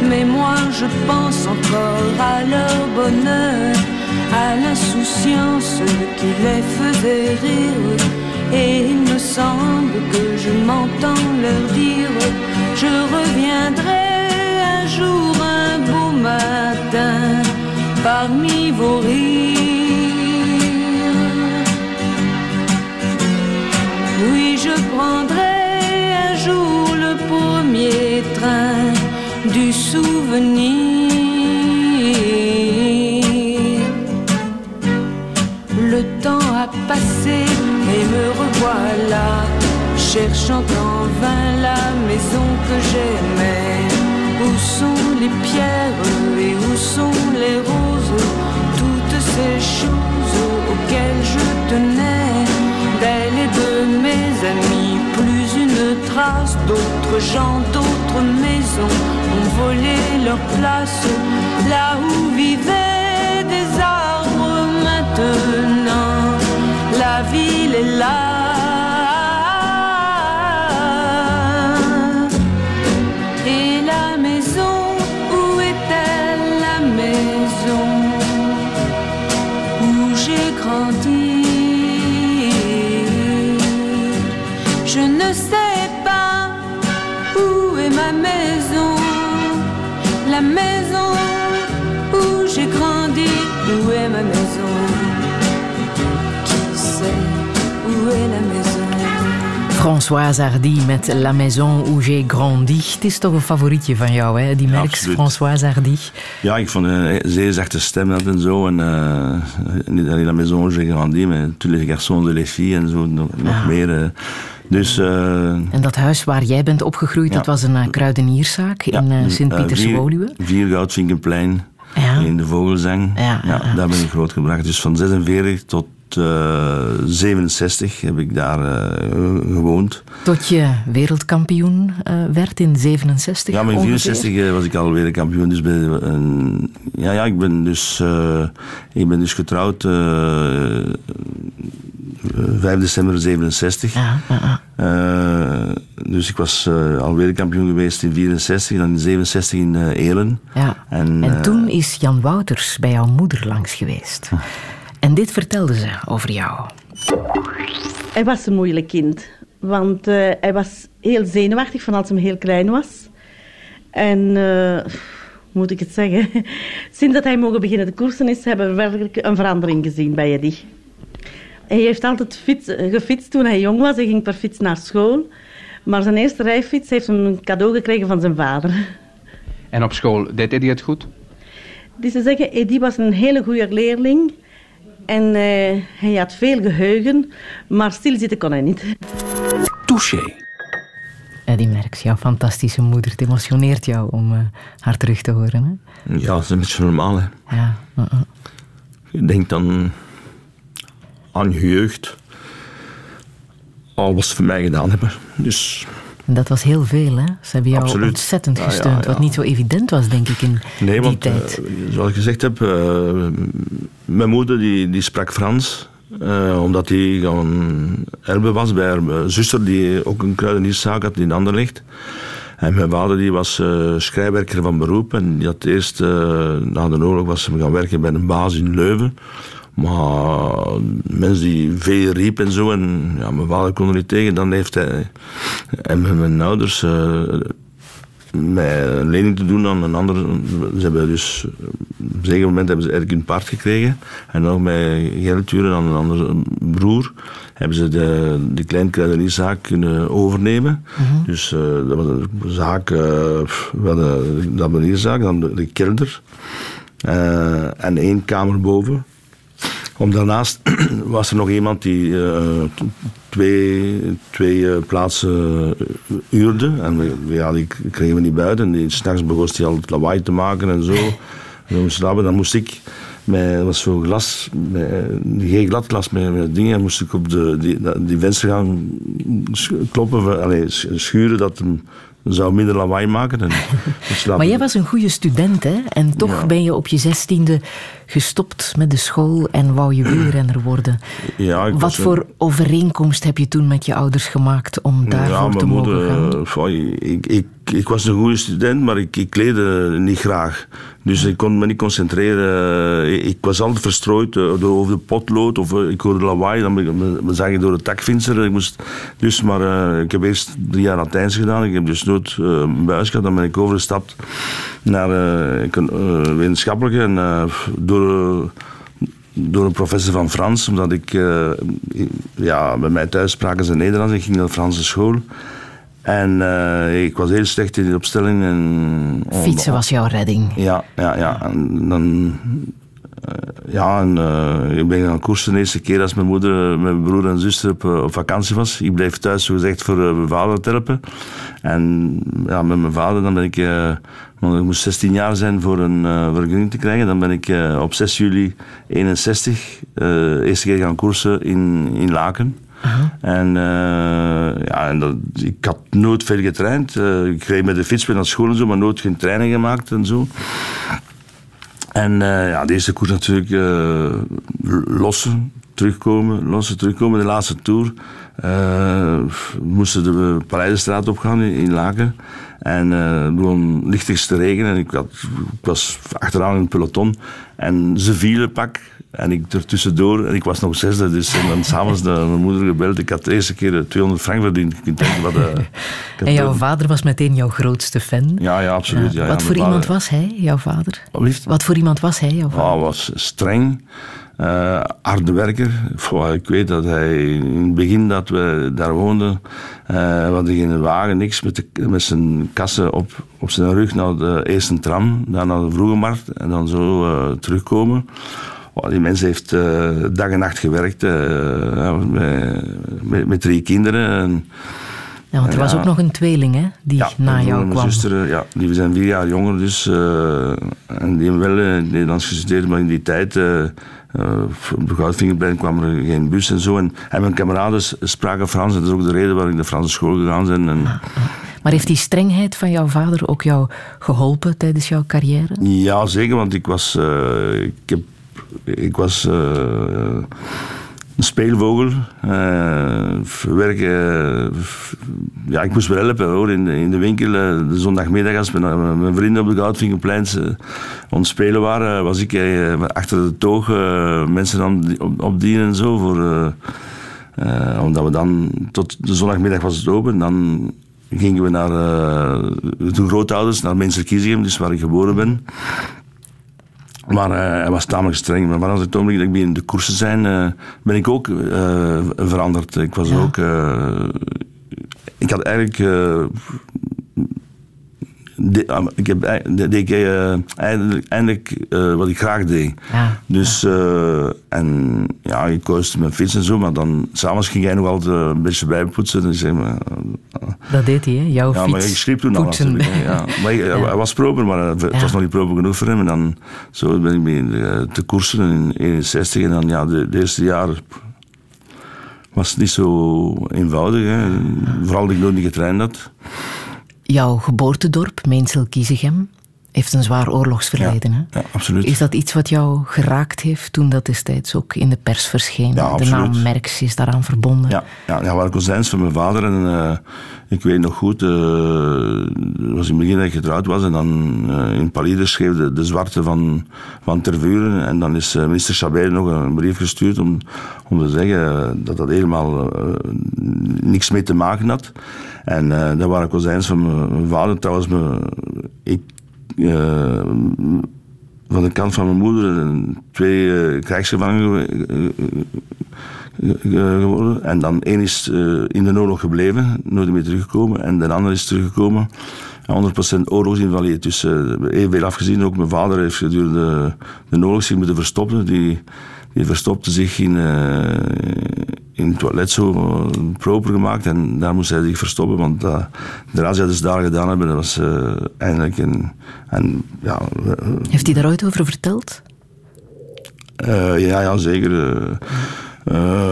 mais moi je pense encore à leur bonheur, à l'insouciance qui les faisait rire. Et il me semble que je m'entends leur dire, je reviendrai un jour, un beau matin, parmi vos rires. Oui, je prendrai un jour le premier train du souvenir. Le temps a passé et me revoilà, cherchant en vain la maison que j'aimais. Où sont les pierres et où sont les roses? Toutes ces choses auxquelles je tenais D'elle et de mes amis. Plus une trace d'autres gens, d'autres maisons Ont volé leur place Là où vivaient des arbres. Maintenant La ville est là Françoise Hardy met La Maison où j'ai grandi. Het is toch een favorietje van jou, hè? Die merks, absoluut. Françoise Hardy. Ja, ik vond een zeer zachte stem dat en zo. En eh, niet alleen La Maison j'ai grandi, maar tous les garçons de les filles en zo nog, nog Ja. meer. eh. Dus eh, En dat huis waar jij bent opgegroeid, dat was een eh, kruidenierszaak in eh, eh, Sint-Pieters-Woluwe. vier, vier Goudvinkenplein Ja. in de Vogelzang. Ja, ja, ja. daar ben ik grootgebracht. Dus van 46 tot eh, 67 heb ik daar eh, gewoond. Tot je wereldkampioen eh, werd in 67 Ja, maar in ongeveer. 64 eh, was ik alweer kampioen. Dus eh, ja, ja, ik ben dus, eh, ik ben dus getrouwd eh, eh, 5 december 67. Ja, ja, ja. Eh, dus ik was eh alweer kampioen geweest in 64, dan in 67 in Elen. Ja. En, En toen is Jan Wouters bij jouw moeder langs geweest. En dit vertelde ze over jou. Hij was een moeilijk kind. Want eh, hij was heel zenuwachtig van als hij heel klein was. En, eh, moet ik het zeggen? [laughs] Sinds dat hij mogen beginnen te koersen is, hebben we werkelijk een verandering gezien bij Eddy. Hij heeft altijd fiets, gefietst toen hij jong was. Hij ging per fiets naar school. Maar zijn eerste rijfiets heeft hem een cadeau gekregen van zijn vader. En op school deed Eddie het goed? Dus ze zeggen, Eddy was een hele goede leerling. En eh, hij had veel geheugen, maar stilzitten kon hij niet. Touché. Eddie Merckx, jouw fantastische moeder. Het emotioneert jou om eh, haar terug te horen. Hè? Ja, dat is een beetje normaal. Hè. Ja. uh-uh. Je denkt dan aan je jeugd. Al wat ze voor mij gedaan hebben. Dus En dat was heel veel, hè? Ze hebben jou Absoluut. ontzettend Ja, ja, gesteund. ja. Wat niet zo evident was, denk ik, in Nee, die want tijd. eh, zoals ik gezegd heb, eh, mijn moeder die, die sprak Frans. eh, omdat die gewoon erbe was bij haar zuster, die ook een kruidenierszaak had in Anderlecht. En mijn vader die was schrijfwerker van beroep. En die had eerst, na de oorlog, was hij gaan werken bij een baas in Leuven. Maar mensen die veel riepen en zo, en ja, mijn vader kon er niet tegen. Dan heeft hij en met mijn ouders eh, mij een lening te doen aan een andere. Ze hebben dus op een zeker moment hebben ze eigenlijk een paard gekregen. En nog mij geld huren aan een andere broer. Hebben ze de, de kunnen overnemen. Dus eh, dat was een zaak, eh, we hadden de abonneerzaak, dan de, de kelder. eh, en één kamer boven. Om daarnaast [clears throat] was er nog iemand die eh, twee, twee eh, plaatsen eh, huurde. En we, we- ja, die kregen we niet buiten. S'nachts begon hij altijd lawaai te maken en zo. En moest slapen. dan moest ik, met, was zo'n glas, met, geen gladglas met, met dingen, moest ik op de, die, die venster gaan kloppen, allee, sch- schuren dat hem zou minder lawaai maken. En, [laughs] Maar jij was een goede student, hè? En toch ben je op je zestiende gestopt met de school en wou je wielrenner worden. ja, ik Wat een- voor overeenkomst heb je toen met je ouders gemaakt om daarvoor te mogen gaan? moeder, eh, foei, ik, ik, ik was een goede student, maar ik, ik niet graag. Dus ik kon me niet concentreren. Ik, ik was altijd verstrooid eh, over de potlood of eh, ik hoorde lawaai. Dan zag ik door de takvinster. Ik moest, dus, maar eh, ik heb eerst drie jaar Latijns gedaan. Ik heb dus nooit eh, een buis gehad. Dan ben ik overgestapt naar eh, eh, wetenschappelijke. En eh, door door een professor van Frans, omdat ik, eh, ja, bij mij thuis spraken ze Nederlands, ik ging naar de Franse school. En eh, ik was heel slecht in de opstelling. En, Fietsen was jouw redding. Ja, ja, ja. En dan, eh, ja, en, eh, ik ben gaan koersen de eerste keer als mijn moeder, met mijn broer en zuster op, op vakantie was. Ik bleef thuis, zo gezegd, voor mijn vader te helpen. En ja, met mijn vader, dan ben ik, want ik moest 16 jaar zijn voor een vergunning te krijgen. Dan ben ik op 6 juli 61 eh eerste keer gaan koersen in, in Laken. En, eh, ja, en dat, ik had nooit veel getraind. Eh, ik reed met de fiets weer naar school en zo, maar nooit geen training gemaakt en zo. En eh, ja, de koers natuurlijk eh, lossen, terugkomen, lossen, terugkomen. De laatste tour we moesten de Paleizenstraat opgaan in, in Laken. En het begon lichtig te regenen en ik, had, ik was achteraan in het peloton. En ze vielen pak en ik er tussendoor en ik was nog zesde. Dus en dan s'avonds mijn moeder gebeld. Ik had de eerste keer 200 frank verdiend. Je kunt denken wat... eh, En jouw toen- vader was meteen jouw grootste fan. Ja, ja, absoluut. Ja, ja, Wat voor iemand was hij, jouw vader? Wat Wat voor iemand was hij, jouw vader? Hij was streng, eh harde werker. Ik weet dat hij in het begin dat we daar woonden, eh we hadden geen wagen, niks, met, de, met zijn kassen op, op zijn rug naar de eerste tram, dan naar de vroege markt en dan zo eh, terugkomen. Oh, die mens heeft dag en nacht gewerkt met, met, met drie kinderen. En, Ja, want er was ja. ook nog een tweeling, hè, die na jou en mijn kwam. zuster, ja, die zijn vier jaar jonger, dus. en die hebben wel Nederlands gestudeerd, maar in die tijd. Eh op de Goudvingerplein kwam er geen bus en zo. En, en mijn kameraden spraken Frans. En dat is ook de reden waarom ik naar de Franse school gegaan ben. En, Maar heeft die strengheid van jouw vader ook jou geholpen tijdens jouw carrière? Ja, zeker, want ik was. eh, ik, heb, ik was. eh, een speelvogel. eh, werken. eh, ja, ik moest wel helpen hoor. In in de winkel, eh, de zondagmiddag, als mijn, vrienden op de Goudvingerplein eh, aan het spelen waren, was ik achter de toog mensen aan op, opdienen en zo. Voor, omdat we dan, tot de zondagmiddag was het open, dan gingen we naar de grootouders, naar Menselkiezegem, dus waar ik geboren ben. Maar eh, hij was tamelijk streng. Maar als het ogenblik dat ik in de koersen zijn, eh, ben ik ook eh, veranderd. Ik was ook... ik had eigenlijk... de- ah, ik heb deed eh, eindelijk, eindelijk eh, wat ik graag deed. Ja, Dus, eh, en ja, ik koos mijn fiets en zo, maar dan s'avonds ging jij nog altijd een beetje bijpoetsen. En zeg maar, Dat deed hij, hè? Jouw ja, fiets. [laughs] maar ik schreef toen al natuurlijk. Ja. Maar ik- hij was proper, maar het was nog niet proper genoeg voor hem. En dan zo ben ik mee te koersen in 61. En dan ja, de, de eerste jaren was het niet zo eenvoudig. Hè. Vooral dat ik nog niet getraind had. Jouw geboortedorp, Meensel-Kiezegem, heeft een zwaar oorlogsverleden. Hè? Ja, absoluut. Is dat iets wat jou geraakt heeft toen dat destijds ook in de pers verscheen? Ja, de naam Merks is daaraan verbonden. Ja, ja, ja waren kozijns van mijn vader. En eh, ik weet nog goed, het was in het begin dat ik getrouwd was. En dan eh, in Palide schreef de, de zwarte van, van Tervuren. En dan is minister Chabert nog een brief gestuurd om, om te zeggen dat dat helemaal niks mee te maken had. En eh, dat waren kozijns van mijn, vader. Trouwens, mijn, ik... eh, van de kant van mijn moeder twee eh, krijgsgevangenen geworden. En dan één is in de oorlog gebleven, nooit meer teruggekomen. En de andere is teruggekomen. 100% oorlogsinvalide. Dus evenveel afgezien. Ook mijn vader heeft gedurende de oorlog zich moeten verstoppen. Die, die verstopte zich in, in het toilet zo eh, proper gemaakt. En daar moest hij zich verstoppen. Want eh, de razzia ze daar gedaan hebben, dat was eh, eindelijk een... En, ja, Heeft hij daar ooit over verteld? ja, ja, zeker.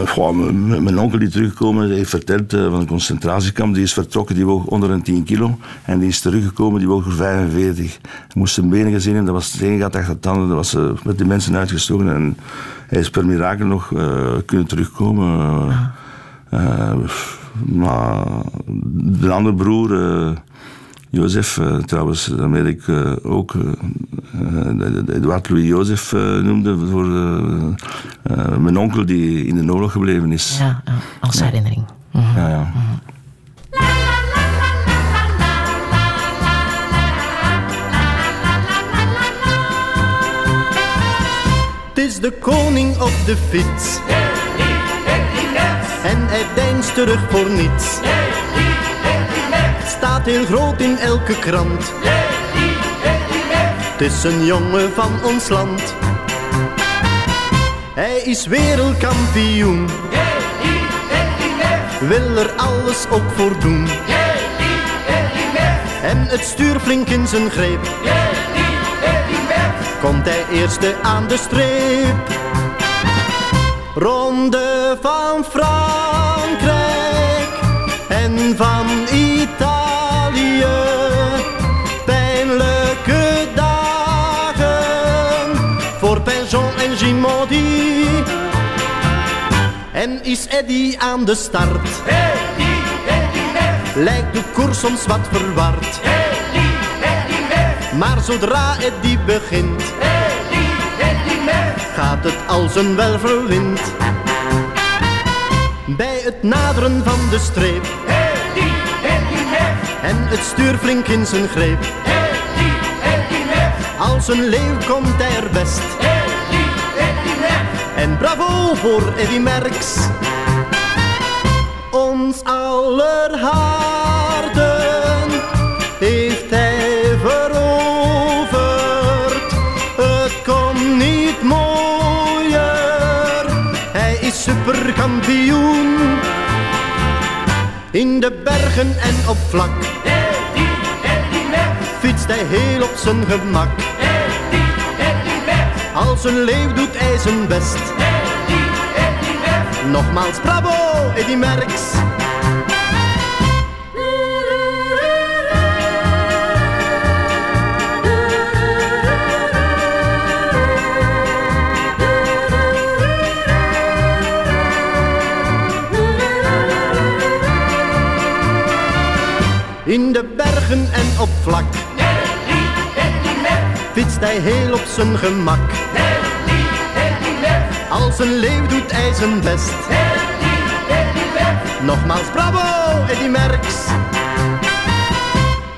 goh, mijn onkel die teruggekomen heeft verteld van een concentratiekamp. Die is vertrokken, die woog onder een 10 kilo. En die is teruggekomen, die woog er 45. Hij moest zijn benen gezien hebben, dat was het ene gat achter de tanden. Dat was met die mensen uitgestoken. En hij is per mirakel nog eh, kunnen terugkomen. Eh, eh, maar de andere broer... Jozef, trouwens, daarmee ik ook Edouard Louis Jozef noemde voor mijn onkel die in de oorlog gebleven is. Ja, ja, als herinnering. Ja, ja. Het is de koning op de fiets. En hij deinst terug voor niets. Staat heel groot in elke krant. Het is een jongen van ons land. Hij is wereldkampioen. Wil er alles op voor doen. En het stuur flink in zijn greep. Komt hij eerste aan de streep. Ronde van Frankrijk en van Italië. Pijnlijke dagen voor Penjon en Gimondi. En is Eddy aan de start? Lijkt de koers soms wat verward. Maar zodra Eddy begint, het als een welverwind. Bij het naderen van de streep en het stuur flink in zijn greep. Als een leeuw komt hij er best. En bravo voor Eddy Merckx. Ons aller superkampioen. In de bergen en op vlak. Fietst hij heel op zijn gemak. Als een leeuw doet hij zijn best. Nogmaals bravo, Eddy Merckx. In de bergen en op vlak. Fietst hij heel op zijn gemak. Als een leeuw doet hij zijn best. Nogmaals bravo, Eddy Merckx.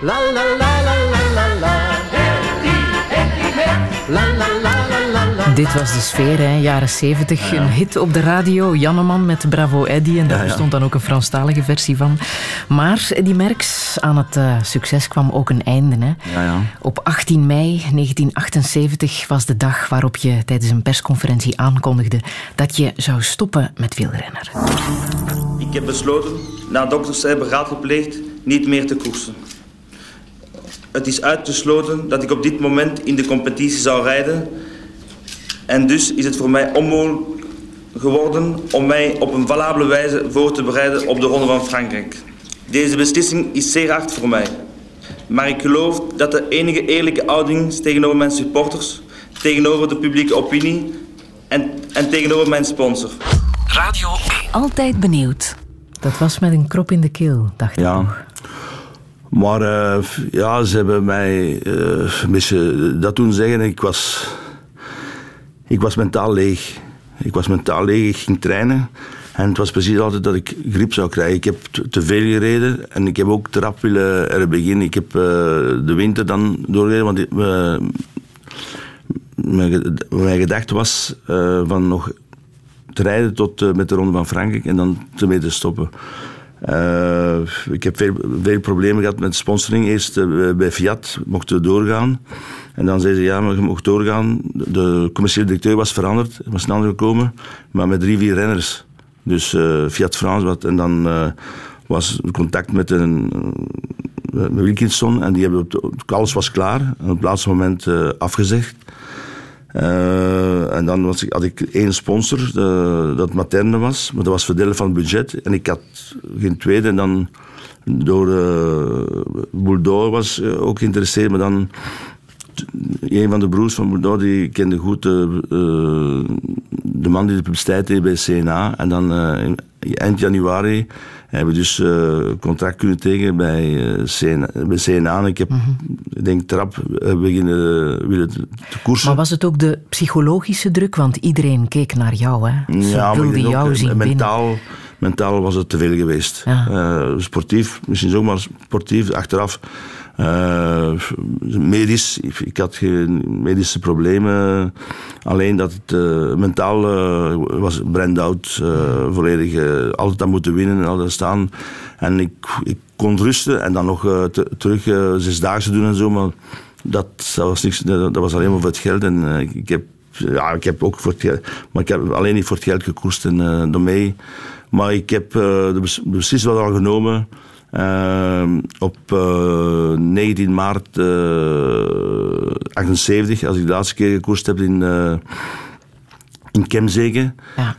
La la la la la la la. La la la la la la. Dit was de sfeer, hè, jaren 70. Een hit op de radio. Janneman met Bravo Eddy. En daar Ja, ja. bestond dan ook een Franstalige versie van. Maar Eddy Merckx, aan het eh, succes kwam ook een einde. Hè. Ja, ja. Op 18 mei 1978 was de dag waarop je tijdens een persconferentie aankondigde dat je zou stoppen met wielrenner. Ik heb besloten, na dokters te hebben raad gepleegd, niet meer te koersen. Het is uitgesloten dat ik op dit moment in de competitie zou rijden. En dus is het voor mij onmogelijk geworden om mij op een valabele wijze voor te bereiden op de Ronde van Frankrijk. Deze beslissing is zeer hard voor mij. Maar ik geloof dat de enige eerlijke houding is tegenover mijn supporters, tegenover de publieke opinie en, en tegenover mijn sponsor. Radio 1. Altijd benieuwd. Dat was met een krop in de keel, dacht ik. Ja. Maar eh, ja, ze hebben mij eh, een beetje dat doen zeggen. Ik was, ik was mentaal leeg. Ik was mentaal leeg, ik ging trainen. En het was precies altijd dat ik griep zou krijgen. Ik heb te- te veel gereden en ik heb ook te rap willen er beginnen. Ik heb eh, de winter dan doorgereden, want eh, mijn, mijn gedachte was eh, van nog te rijden tot met de Ronde van Frankrijk en dan ermee te stoppen. Eh, ik heb veel, veel problemen gehad met sponsoring. Eerst eh, bij Fiat mochten we doorgaan. En dan zeiden ze, ja, maar je mocht doorgaan. De commerciële directeur was veranderd, er was ander gekomen, maar met drie, vier renners. Dus eh, Fiat France, wat, en dan was contact met een Wilkinson en die hebben de- alles was klaar. En op het laatste moment afgezegd. Eh, en dan was ik, had ik één sponsor, de- dat Materne was, maar dat was verdelen van het budget. En ik had geen tweede. En dan door uh, was eh, ook geïnteresseerd, maar dan een van de broers van Bouldoor, die kende goed eh, de man die de publiciteit deed bij CNA. En dan in- eind januari hebben we dus eh, contract kunnen tekenen bij, eh, CNA, bij CNA. Ik heb, ik denk, trap eh, beginnen willen te, koersen. Maar was het ook de psychologische druk? Want iedereen keek naar jou. Hè? Ze ik wilden jou zien binnen. mentaal, mentaal was het te veel geweest. Sportief, misschien ook maar sportief, achteraf. Eh, medisch, ik, had geen medische problemen. Alleen dat het eh, mentaal eh, was brand-out. volledig altijd aan moeten winnen en altijd staan. En ik, ik kon rusten en dan nog te- terug zesdaagse doen en zo. Maar dat, dat, was niks, dat was alleen maar voor het geld. En ik, heb, ja, ik heb ook voor het geld, maar ik heb alleen niet voor het geld gekoerst en daarmee. Maar ik heb de beslissing wel al genomen. Eh, op eh, 19 maart eh 78, als ik de laatste keer gekoerst heb in, eh in Kemzegen.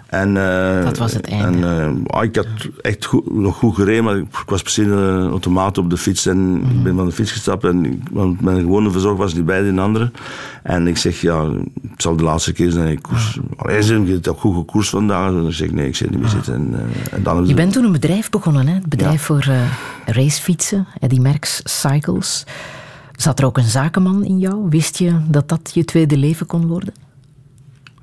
En, eh, Dat was het einde. En, eh, ah, ik had echt goed, nog goed gereden, maar ik, was precies een automaat op de fiets en Mhm. ik ben van de fiets gestapt. En want mijn gewone verzorger was niet bij de andere. En ik zeg, ja, het zal de laatste keer zijn. Ik koers. Allee, ze hebben het ook goed gekoerst vandaag. En ik zeg, nee, ik zit niet meer zitten. En, eh, en dan Je bent toen een bedrijf begonnen, hè? het bedrijf voor racefietsen, Eddy Merckx Cycles. Zat er ook een zakenman in jou? Wist je dat dat je tweede leven kon worden?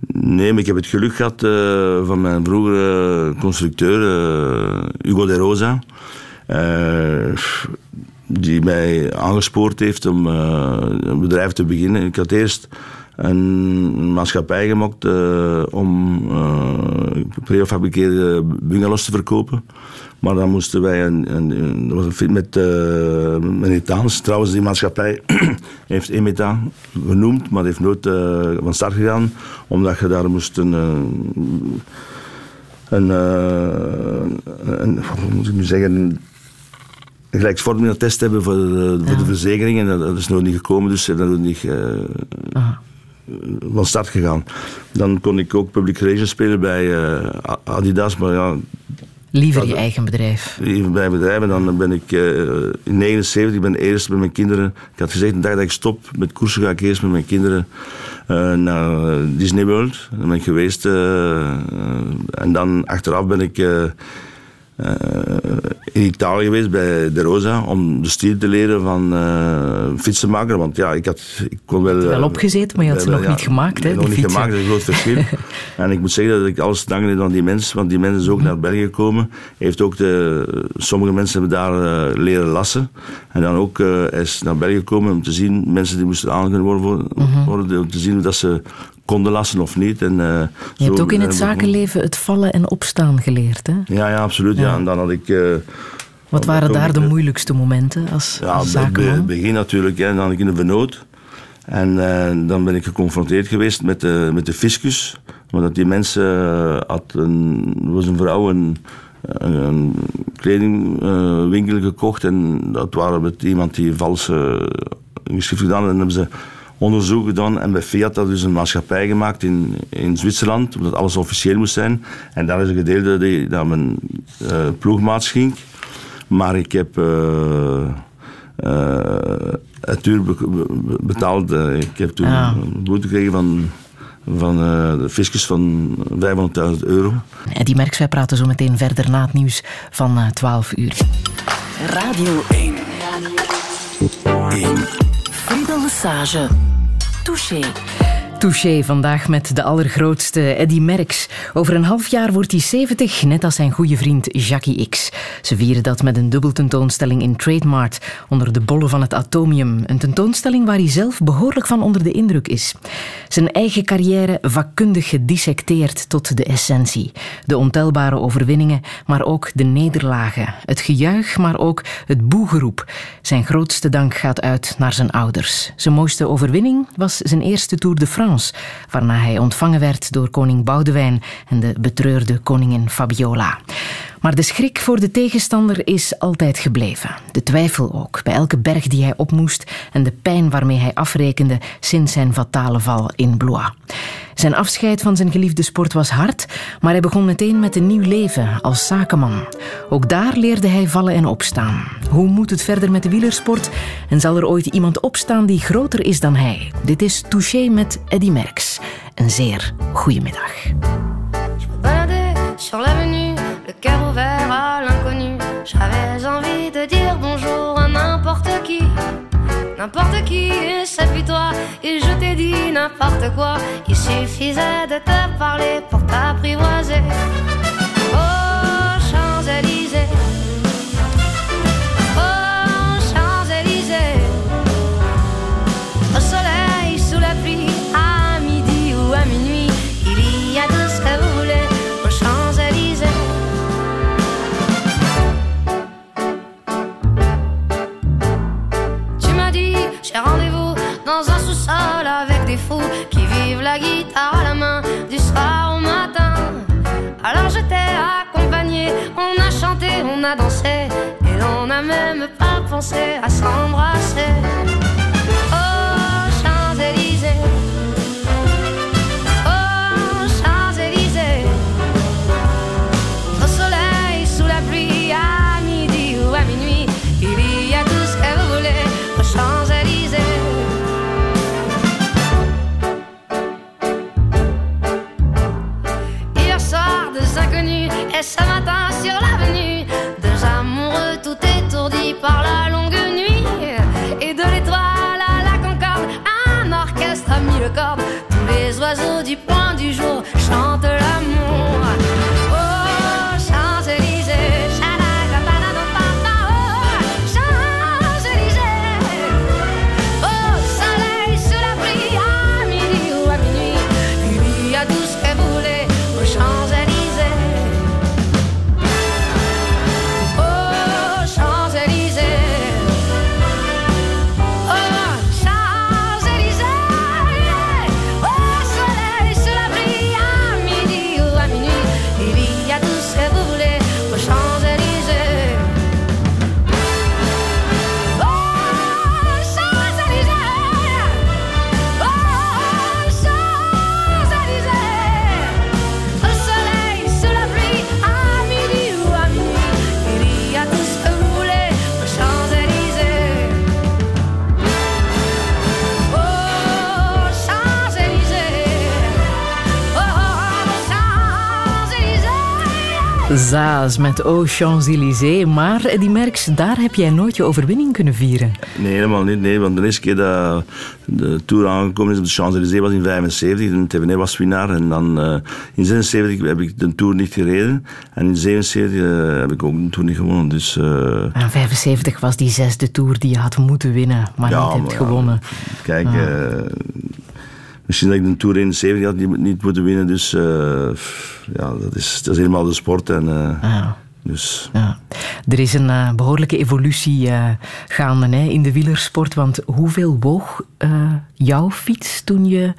Nee, maar ik heb het geluk gehad eh, van mijn vroegere constructeur, eh, Hugo de Rosa. eh, die mij aangespoord heeft om een bedrijf te beginnen. Ik had eerst een maatschappij gemaakt om prefabriceerde bungalows te verkopen. Maar dan moesten wij een, een, was een film met, uh, Itaans. Trouwens, die maatschappij [clears throat] heeft Emeta genoemd, maar heeft nooit eh, van start gegaan, omdat je daar moest een, eh, een, een hoe moet ik nu zeggen, een gelijksvormige test hebben voor de, voor de verzekering. En dat, dat is nog niet gekomen, dus dat is niet van start gegaan. Dan kon ik ook public relations spelen bij Adidas, maar ja, Liever je eigen bedrijf. Even bij bedrijven. Dan ben ik eh, in 79, ik ben de eerste met mijn kinderen. Ik had gezegd, de dag dat ik stop met koersen, ga ik eerst met mijn kinderen eh, naar Disney World. Dan ben ik geweest. eh, eh, en dan achteraf ben ik eh, eh, in Italië geweest bij De Rosa om de stil te leren van uh, fietsenmaker. Want ja, ik had ik kon wel. wel opgezeten, maar je had ze nog ja, niet gemaakt, hè? Nog niet fietsen. gemaakt, dat is een groot verschil. [laughs] en ik moet zeggen dat ik alles dankbaar aan die mensen, want die mensen is ook naar België gekomen. Heeft ook de, sommige mensen hebben daar uh, leren lassen. En dan ook is naar België gekomen om te zien, mensen die moesten aangenomen worden, worden om te zien dat ze konden lassen of niet. En, uh, je hebt ook in het zakenleven het vallen en opstaan geleerd, hè? Ja, ja absoluut. Ja. ja. En dan had ik... Uh, Wat waren daar de moeilijkste momenten als, ja, als zakenman? het begin natuurlijk. En dan had ik in een vernoot. En uh, dan ben ik geconfronteerd geweest met de, met de fiscus. Want die mensen had een, was een vrouw een, een kledingwinkel gekocht. En dat waren met iemand die valse geschrift gedaan. En dan hebben ze onderzoek gedaan. En bij Fiat dat dus een maatschappij gemaakt in, in Zwitserland, omdat alles officieel moest zijn. En daar is een gedeelte die, dat mijn uh, ploegmaats ging. Maar ik heb uh, uh, het duur betaald. ik heb toen een boete gekregen van van uh, de fiscus van 500.000 euro. En die merks, wij praten zo meteen verder na het nieuws van uh, 12 uur. Radio 1. 1. Friedel Lesage. Touché. Touché vandaag met de allergrootste Eddy Merckx. Over een half jaar wordt hij 70, net als zijn goede vriend Jackie X. Ze vieren dat met een dubbeltentoonstelling in Trademark onder de bollen van het atomium. Een tentoonstelling waar hij zelf behoorlijk van onder de indruk is. Zijn eigen carrière vakkundig gedissecteerd tot de essentie. De ontelbare overwinningen, maar ook de nederlagen. Het gejuich, maar ook het boegeroep. Zijn grootste dank gaat uit naar zijn ouders. Zijn mooiste overwinning was zijn eerste Tour de France waarna hij ontvangen werd door koning Boudewijn en de betreurde koningin Fabiola. Maar de schrik voor de tegenstander is altijd gebleven. De twijfel ook, bij elke berg die hij op moest en de pijn waarmee hij afrekende sinds zijn fatale val in Blois. Zijn afscheid van zijn geliefde sport was hard, maar hij begon meteen met een nieuw leven als zakenman. Ook daar leerde hij vallen en opstaan. Hoe moet het verder met de wielersport? En zal er ooit iemand opstaan die groter is dan hij? Dit is Touché met Eddy Merckx. Een zeer goede middag. Le cœur ouvert à l'inconnu. J'avais envie de dire bonjour à n'importe qui. N'importe qui, c'est puis toi, et je t'ai dit n'importe quoi. Il suffisait de te parler pour t'apprivoiser. Zaas met Au Champs-Élysées. Maar die Merks, daar heb jij nooit je overwinning kunnen vieren. Nee, helemaal niet. Nee, want de eerste keer dat de Tour aangekomen is op de Champs-Élysées was in 75. De TVN was winnaar. En dan eh, in 76 heb ik de Tour niet gereden. En in 77 eh, heb ik ook de Tour niet gewonnen. Dus, eh, En 75 was die zesde Tour die je had moeten winnen, maar Ja, niet hebt maar ja, gewonnen. Kijk, Ah. eh, misschien dat ik de Tour 71 had niet, niet moeten winnen. Dus ja, dat is, dat is helemaal de sport. En, eh, Ah. dus, Ja. Er is een eh, behoorlijke evolutie eh, gaande hè, in de wielersport. Want hoeveel woog jouw fiets toen je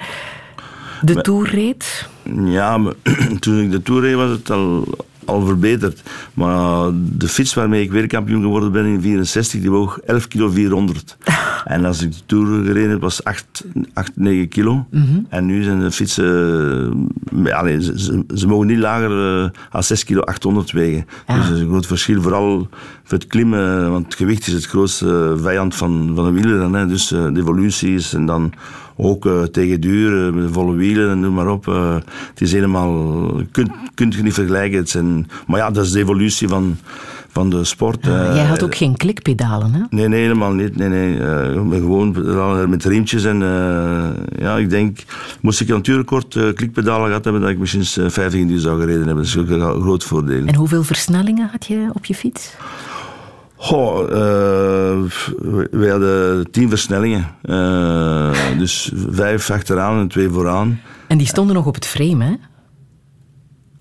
de Maar- Tour reed? Ja, maar [clears throat] toen ik de Tour reed was het al, al verbeterd. Maar de fiets waarmee ik wereldkampioen geworden ben in 64, die woog 11 kilo 400. [laughs] En als ik de Tour gereden heb, was 8, 8 9 kilo. Mhm. En nu zijn de fietsen... eh, ze, ze, ze mogen niet lager eh, dan 6 kilo 800 wegen. Dus dat is een groot verschil. Vooral voor het klimmen, want het gewicht is het grootste vijand van, van wielrenner. Hè. Dus eh, de evolutie is en dan ook eh, tegen duur, eh, met volle wielen en noem maar op. eh, het is helemaal... Kunt, kunt je niet vergelijken. Het zijn, maar ja, dat is de evolutie van, van de sport. Jij had ook geen klikpedalen, hè? Nee, nee, helemaal niet. Nee, nee. gewoon met riempjes. En ja, ik denk, moest ik natuurrecord eh, klikpedalen gehad hebben, dat ik misschien eh, 50 in die zou gereden hebben. Dat is ook een groot voordeel. En hoeveel versnellingen had je op je fiets? Goh, eh, wij hadden tien versnellingen. Eh, dus vijf achteraan en twee vooraan. En die stonden nog op het frame, hè?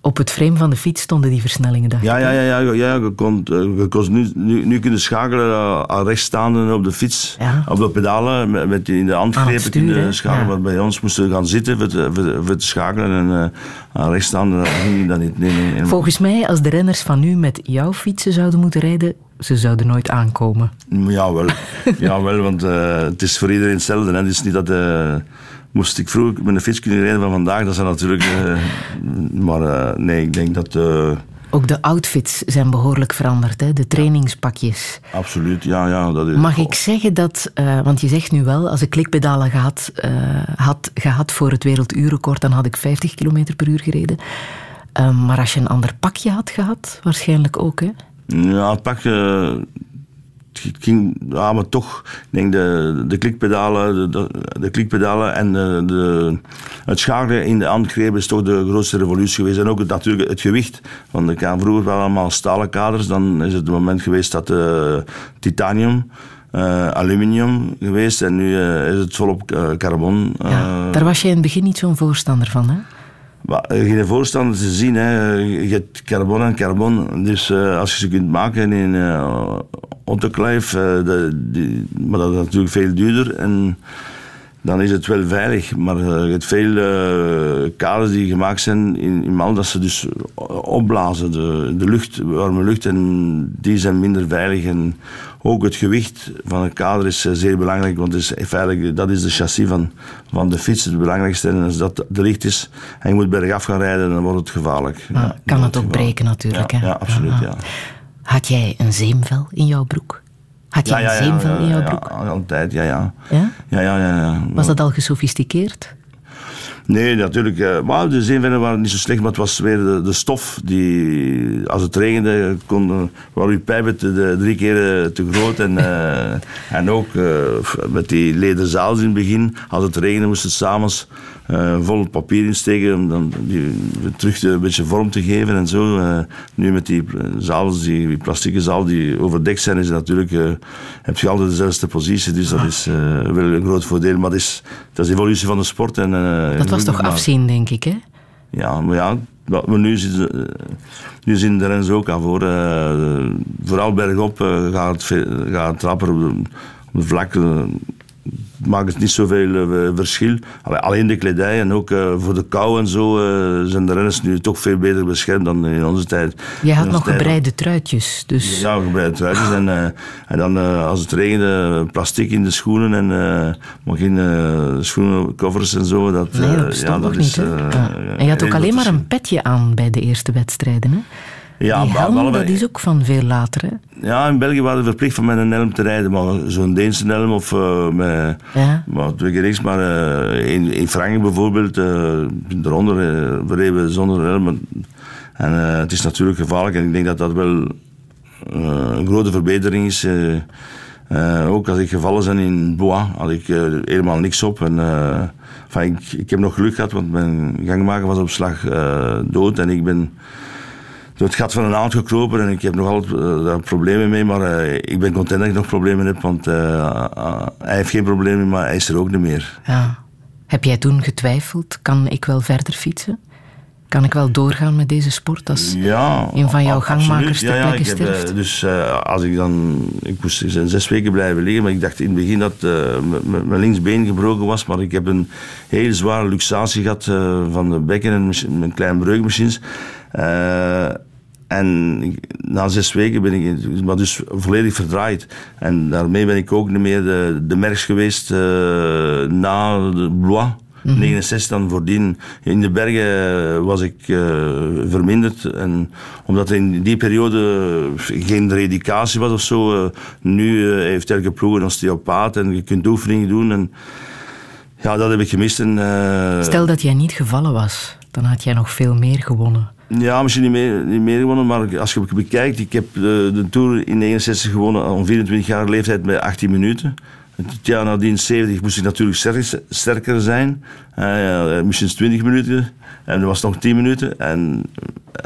Op het frame van de fiets stonden die versnellingen, dacht Ja, ik, ja, ja, ja, ja je kon, eh, je kon nu, nu, nu kunnen schakelen eh, aan rechts staande op de fiets, op de pedalen, met, in de handgrepen schakelen. Maar bij ons moesten we gaan zitten voor te, voor, voor te schakelen en eh, aan rechts staande dat ging dat niet. Nee, nee, nee. Volgens mij, als de renners van nu met jouw fietsen zouden moeten rijden, ze zouden nooit aankomen. Ja, wel. ja, wel want het is voor iedereen hetzelfde. Hè. Het is niet dat... moest ik vroeger met een fiets kunnen rijden van vandaag, dat zou natuurlijk... eh, maar eh, nee, ik denk dat... eh, Ook de outfits zijn behoorlijk veranderd, hè? de trainingspakjes. absoluut, ja, ja. Dat is, Mag ik zeggen dat, want je zegt nu wel, als ik klikpedalen gehad, eh, had gehad voor het werelduurrecord, dan had ik 50 km per uur gereden. Maar als je een ander pakje had gehad, waarschijnlijk ook, hè? Ja, het pak... het ging, ja, maar toch, ik denk de, de klikpedalen, de, de, klikpedalen en de, de, het schakelen in de handgrepen is toch de grootste revolutie geweest. En ook het, natuurlijk het gewicht. Want ik had vroeger wel allemaal stalen kaders. Dan is het moment geweest dat eh, titanium, eh, aluminium geweest. En nu eh, is het volop carbon. eh, Daar was jij in het begin niet zo'n voorstander van, hè? Maar, eh, geen voorstander te zien. Hè. Je hebt carbon en carbon. Dus eh, als je ze kunt maken in uh, autoclave, eh, die- maar dat is natuurlijk veel duurder. En dan is het wel veilig. Maar eh, je hebt veel eh, kaders die gemaakt zijn in, in mal dat ze dus opblazen. De, de lucht, warme lucht. En die zijn minder veilig. En ook het gewicht van een kader is eh, zeer belangrijk. Want het is, feitelijk, dat is de chassis van, van de fiets. Het belangrijkste. En als dat te licht is en je moet bergaf gaan rijden, dan wordt het gevaarlijk. Ja, kan het ook gevaarlijk. breken natuurlijk, Ja, hè? ja absoluut. Ja. Had jij een zeemvel in jouw broek? Had jij een zeemvel in jouw broek? Ja, altijd, ja, ja. Ja? Ja, ja, ja. ja. Was dat al gesofisticeerd? Nee, natuurlijk. eh, Maar de zeevennen waren niet zo slecht, maar het was weer de, de stof die, als het regende, kon, eh, waren uw pijpen de, drie keer eh, te groot. En, [laughs] en ook met die leden zaals in het begin, als het regende, moest het s'avonds eh vol papier insteken om dan die, terug te- een beetje vorm te geven en zo. Eh, nu met die zaals, die, die plastieke zaal die overdekt zijn, is natuurlijk, eh, heb je altijd dezelfde positie. Dus dat is eh, wel een groot voordeel. Maar dat is, dat is de evolutie van de sport. En, Dat was toch maar- afzien, denk ik, hè? ja, maar ja, maar nu, zitten, nu zien de renners ook aan voor. vooral bergop eh, gaat, het ve- gaat het rapper op de, op de vlak. Maakt het niet zoveel eh, verschil. Allee, Alleen de kledij en ook eh, voor de kou en zo eh, zijn de renners nu toch veel beter beschermd dan in onze tijd. Jij In had nog tijd- gebreide truitjes, dus... ja, gebreide truitjes. En, en dan als het regende, plastic in de schoenen en maar geen schoenencovers en zo. Dat, Nee, dat ja, dat nog niet, is, eh, Ja. En je had ook alleen maar een petje aan bij de eerste wedstrijden, hè? Ja, Die helm, dat is ook van veel later, hè? Ja, in België waren we verplicht van met een helm te rijden, maar zo'n Deense helm of eh, met Ja. maar twee keer niks. Maar eh, in, in Frankrijk bijvoorbeeld, eronder, eh, we reden zonder helm. En het is natuurlijk gevaarlijk en ik denk dat dat wel een grote verbetering is. ook als ik gevallen ben in Bois, had ik helemaal niks op. En, enfin, ik, ik heb nog geluk gehad, want mijn gangmaker was op slag dood. En ik ben door het gat van een naald gekropen en ik heb nog altijd daar problemen mee. Maar eh, ik ben content dat ik nog problemen heb, want eh, eh, hij heeft geen problemen, maar hij is er ook niet meer. Ja. Heb jij toen getwijfeld, kan ik wel verder fietsen? Kan ik wel doorgaan met deze sport als Ja, een van jouw gangmakers ter ja, ja, plekke heb? Dus als ik dan... Ik moest zes weken blijven liggen, maar ik dacht in het begin dat mijn linksbeen gebroken was. Maar ik heb een heel zware luxatie gehad eh, van de bekken en mijn- mijn kleine breukmachines. Eh, en na zes weken ben ik maar dus volledig verdraaid. En daarmee ben ik ook niet meer de, de merks geweest eh, na de Blois. 69 dan voordien. In de bergen was ik eh, verminderd. En omdat er in die periode geen redicatie was of zo. eh, nu eh, heeft elke ploeg een osteopaat en je kunt oefeningen doen. En, ja, dat heb ik gemist. En, eh, Stel dat jij niet gevallen was, dan had jij nog veel meer gewonnen. Ja, misschien niet meer, niet meer gewonnen, maar als je het bekijkt, ik heb de, de Tour in 69 gewonnen, om 24 jaar leeftijd met 18 minuten. Het jaar nadien 70 moest ik natuurlijk sterker, sterker zijn, Eh, ja, misschien 20 minuten, en er was nog 10 minuten. En,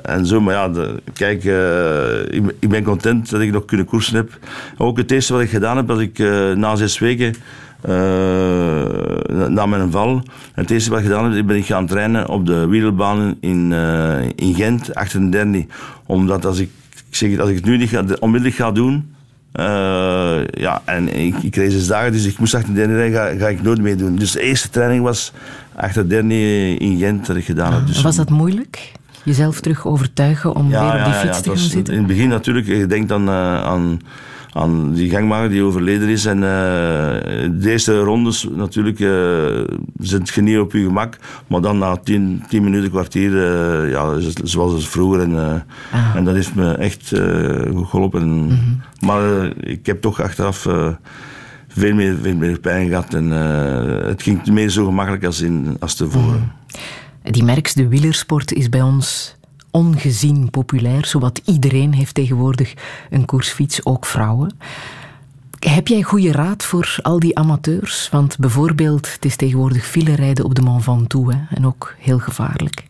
en zo, maar ja, de- kijk, eh, ik, ben- content dat ik nog kunnen koersen heb. Ook het eerste wat ik gedaan heb, dat ik eh, na zes weken eh, na mijn val. En het eerste wat ik gedaan heb, ben ik gaan trainen op de wielerbanen in, eh, in Gent, achter een dernie. Omdat als ik, ik zeg, het, als ik het nu niet ga, onmiddellijk ga doen, eh, ja, en ik, ik reed zes dagen, dus ik moest achter de dernie rijden, ga, ga ik nooit meer doen. Dus de eerste training was achter de dernie in Gent dat ik gedaan heb. Dus Was dat moeilijk? Jezelf terug overtuigen om weer op die fiets het te gaan was zitten? In het begin natuurlijk, je denkt dan aan, aan die gangmaker die overleden is. En eh, de eerste rondes natuurlijk uh, zit je niet op je gemak. Maar dan na tien, tien minuten, kwartier, uh, ja, zoals het vroeger. En, uh, ah. en dat heeft me echt uh, goed geholpen. Mm -hmm. Maar uh, ik heb toch achteraf uh, veel, meer, veel meer pijn gehad. En uh, het ging meer zo gemakkelijk als, in, als tevoren. Mm. Die merks, de wielersport, is bij ons ongezien populair. Zowat iedereen heeft tegenwoordig een koersfiets, ook vrouwen. Heb jij goede raad voor al die amateurs? Want bijvoorbeeld, het is tegenwoordig file rijden op de Mont Ventoux hè? en ook heel gevaarlijk.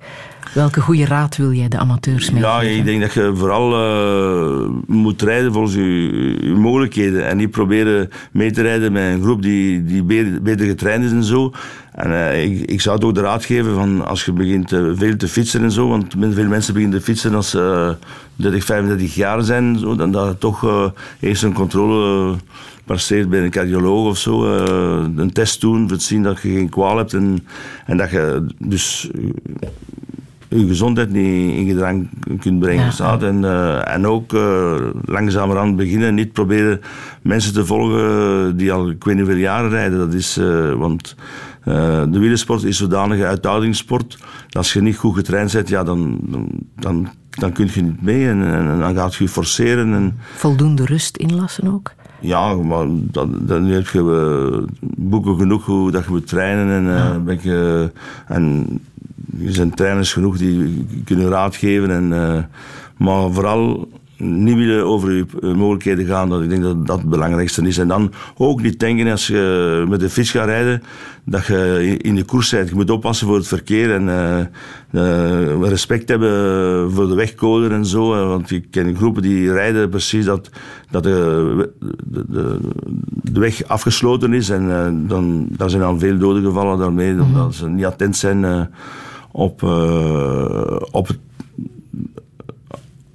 Welke goede raad wil jij de amateurs meegeven? Ja, ik denk dat je vooral uh, moet rijden volgens je, je, mogelijkheden. En niet proberen mee te rijden met een groep die, die beter, beter getraind is en zo. En uh, ik, ik, zou het ook de raad geven van als je begint uh, veel te fietsen en zo. Want veel mensen beginnen te fietsen als ze 30, 35 jaar zijn. Zo, dan dat je toch eerst een controle passeert bij een cardioloog of zo. een test doen, voor te zien dat je geen kwaal hebt. En, en dat je dus je gezondheid niet in gedrang kunt brengen. Ja. Staat. En, uh, en ook uh, langzamerhand beginnen, niet proberen mensen te volgen die al ik weet niet hoeveel jaren rijden. Dat is, uh, want de wielersport is zodanig uithoudingssport. Als je niet goed getraind bent, ja, dan, dan, dan, kun je niet mee en, en, en dan gaat je forceren. En, Voldoende rust inlassen ook? Ja, maar dan, dan heb je boeken genoeg hoe dat je moet trainen en, ja. ben je, en er zijn trainers genoeg die kunnen raad geven. En, uh, maar vooral niet willen over je mogelijkheden gaan. Dat, ik denk dat dat het belangrijkste is. En dan ook niet denken als je met de fiets gaat rijden, dat je in de koers rijdt. Je moet oppassen voor het verkeer en uh, respect hebben voor de wegcode en zo. Want ik ken groepen die rijden precies dat, dat de, de, de, weg afgesloten is. En uh, dan, dan zijn dan veel doden gevallen daarmee, omdat -hmm. ze niet attent zijn uh, op, op het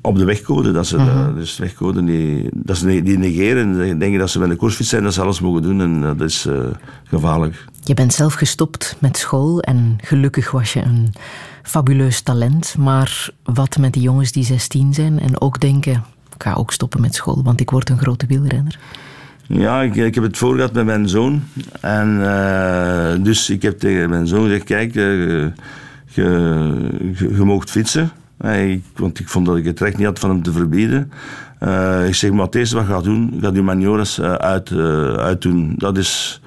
op de wegcode. Dat ze, de, dus de wegcode die, dat ze die negeren en denken dat ze met een koersfiets zijn, dat ze alles mogen doen en dat is uh, gevaarlijk. Je bent zelf gestopt met school en gelukkig was je een fabuleus talent. Maar wat met die jongens die 16 zijn en ook denken, ik ga ook stoppen met school, want ik word een grote wielrenner? Ja, ik, ik heb het voor gehad met mijn zoon. En uh, dus ik heb tegen mijn zoon gezegd, kijk, uh, je, je moogt fietsen. Want ik vond dat ik het recht niet had van hem te verbieden. Uh, ik zeg, maar het eerste wat je gaat doen, gaat je maniores uh, uit, uh, uitdoen. Dat is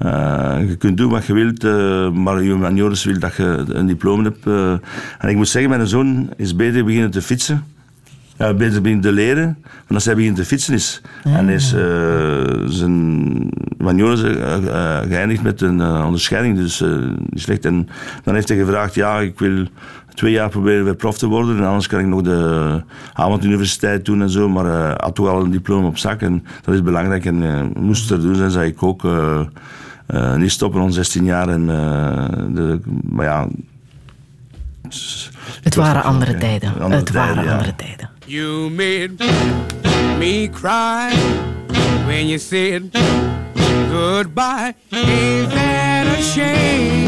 Eh, je kunt doen wat je wilt, eh, maar je maniores wil dat je een diploma hebt. eh. en ik moet zeggen, mijn zoon is beter beginnen te fietsen. Ja, beter beginnen te leren. Want als hij begint te fietsen is. En is eh, zijn maniores eh, eh, geëindigd met een eh, onderscheiding. Dus niet slecht. En dan heeft hij gevraagd, ja, ik wil twee jaar proberen weer prof te worden. En anders kan ik nog de avonduniversiteit doen en zo. Maar hij had toch al een diploma op zak. En dat is belangrijk. En moest er doen zijn, zei ik ook... niet stoppen, rond 16 jaar. En, de, maar ja... Het waren andere tijden. andere Het waren ja. andere tijden. You made me cry when you said goodbye. Ain't that a shame?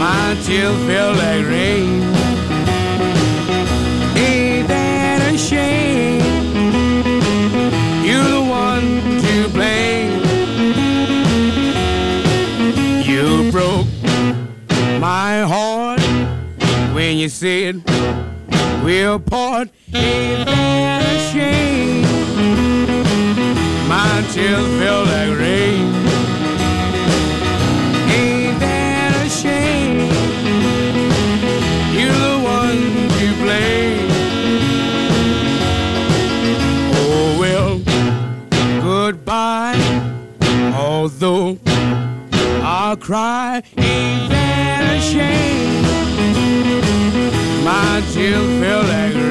My tears feel like rain. Ain't that a shame? You're the one to blame. You broke my heart when you said we'll part. A shame? My tears feel like rain. Ain't that a shame? You're the one to blame. Oh well, goodbye. Although I'll cry, ain't that a shame? My tears feel like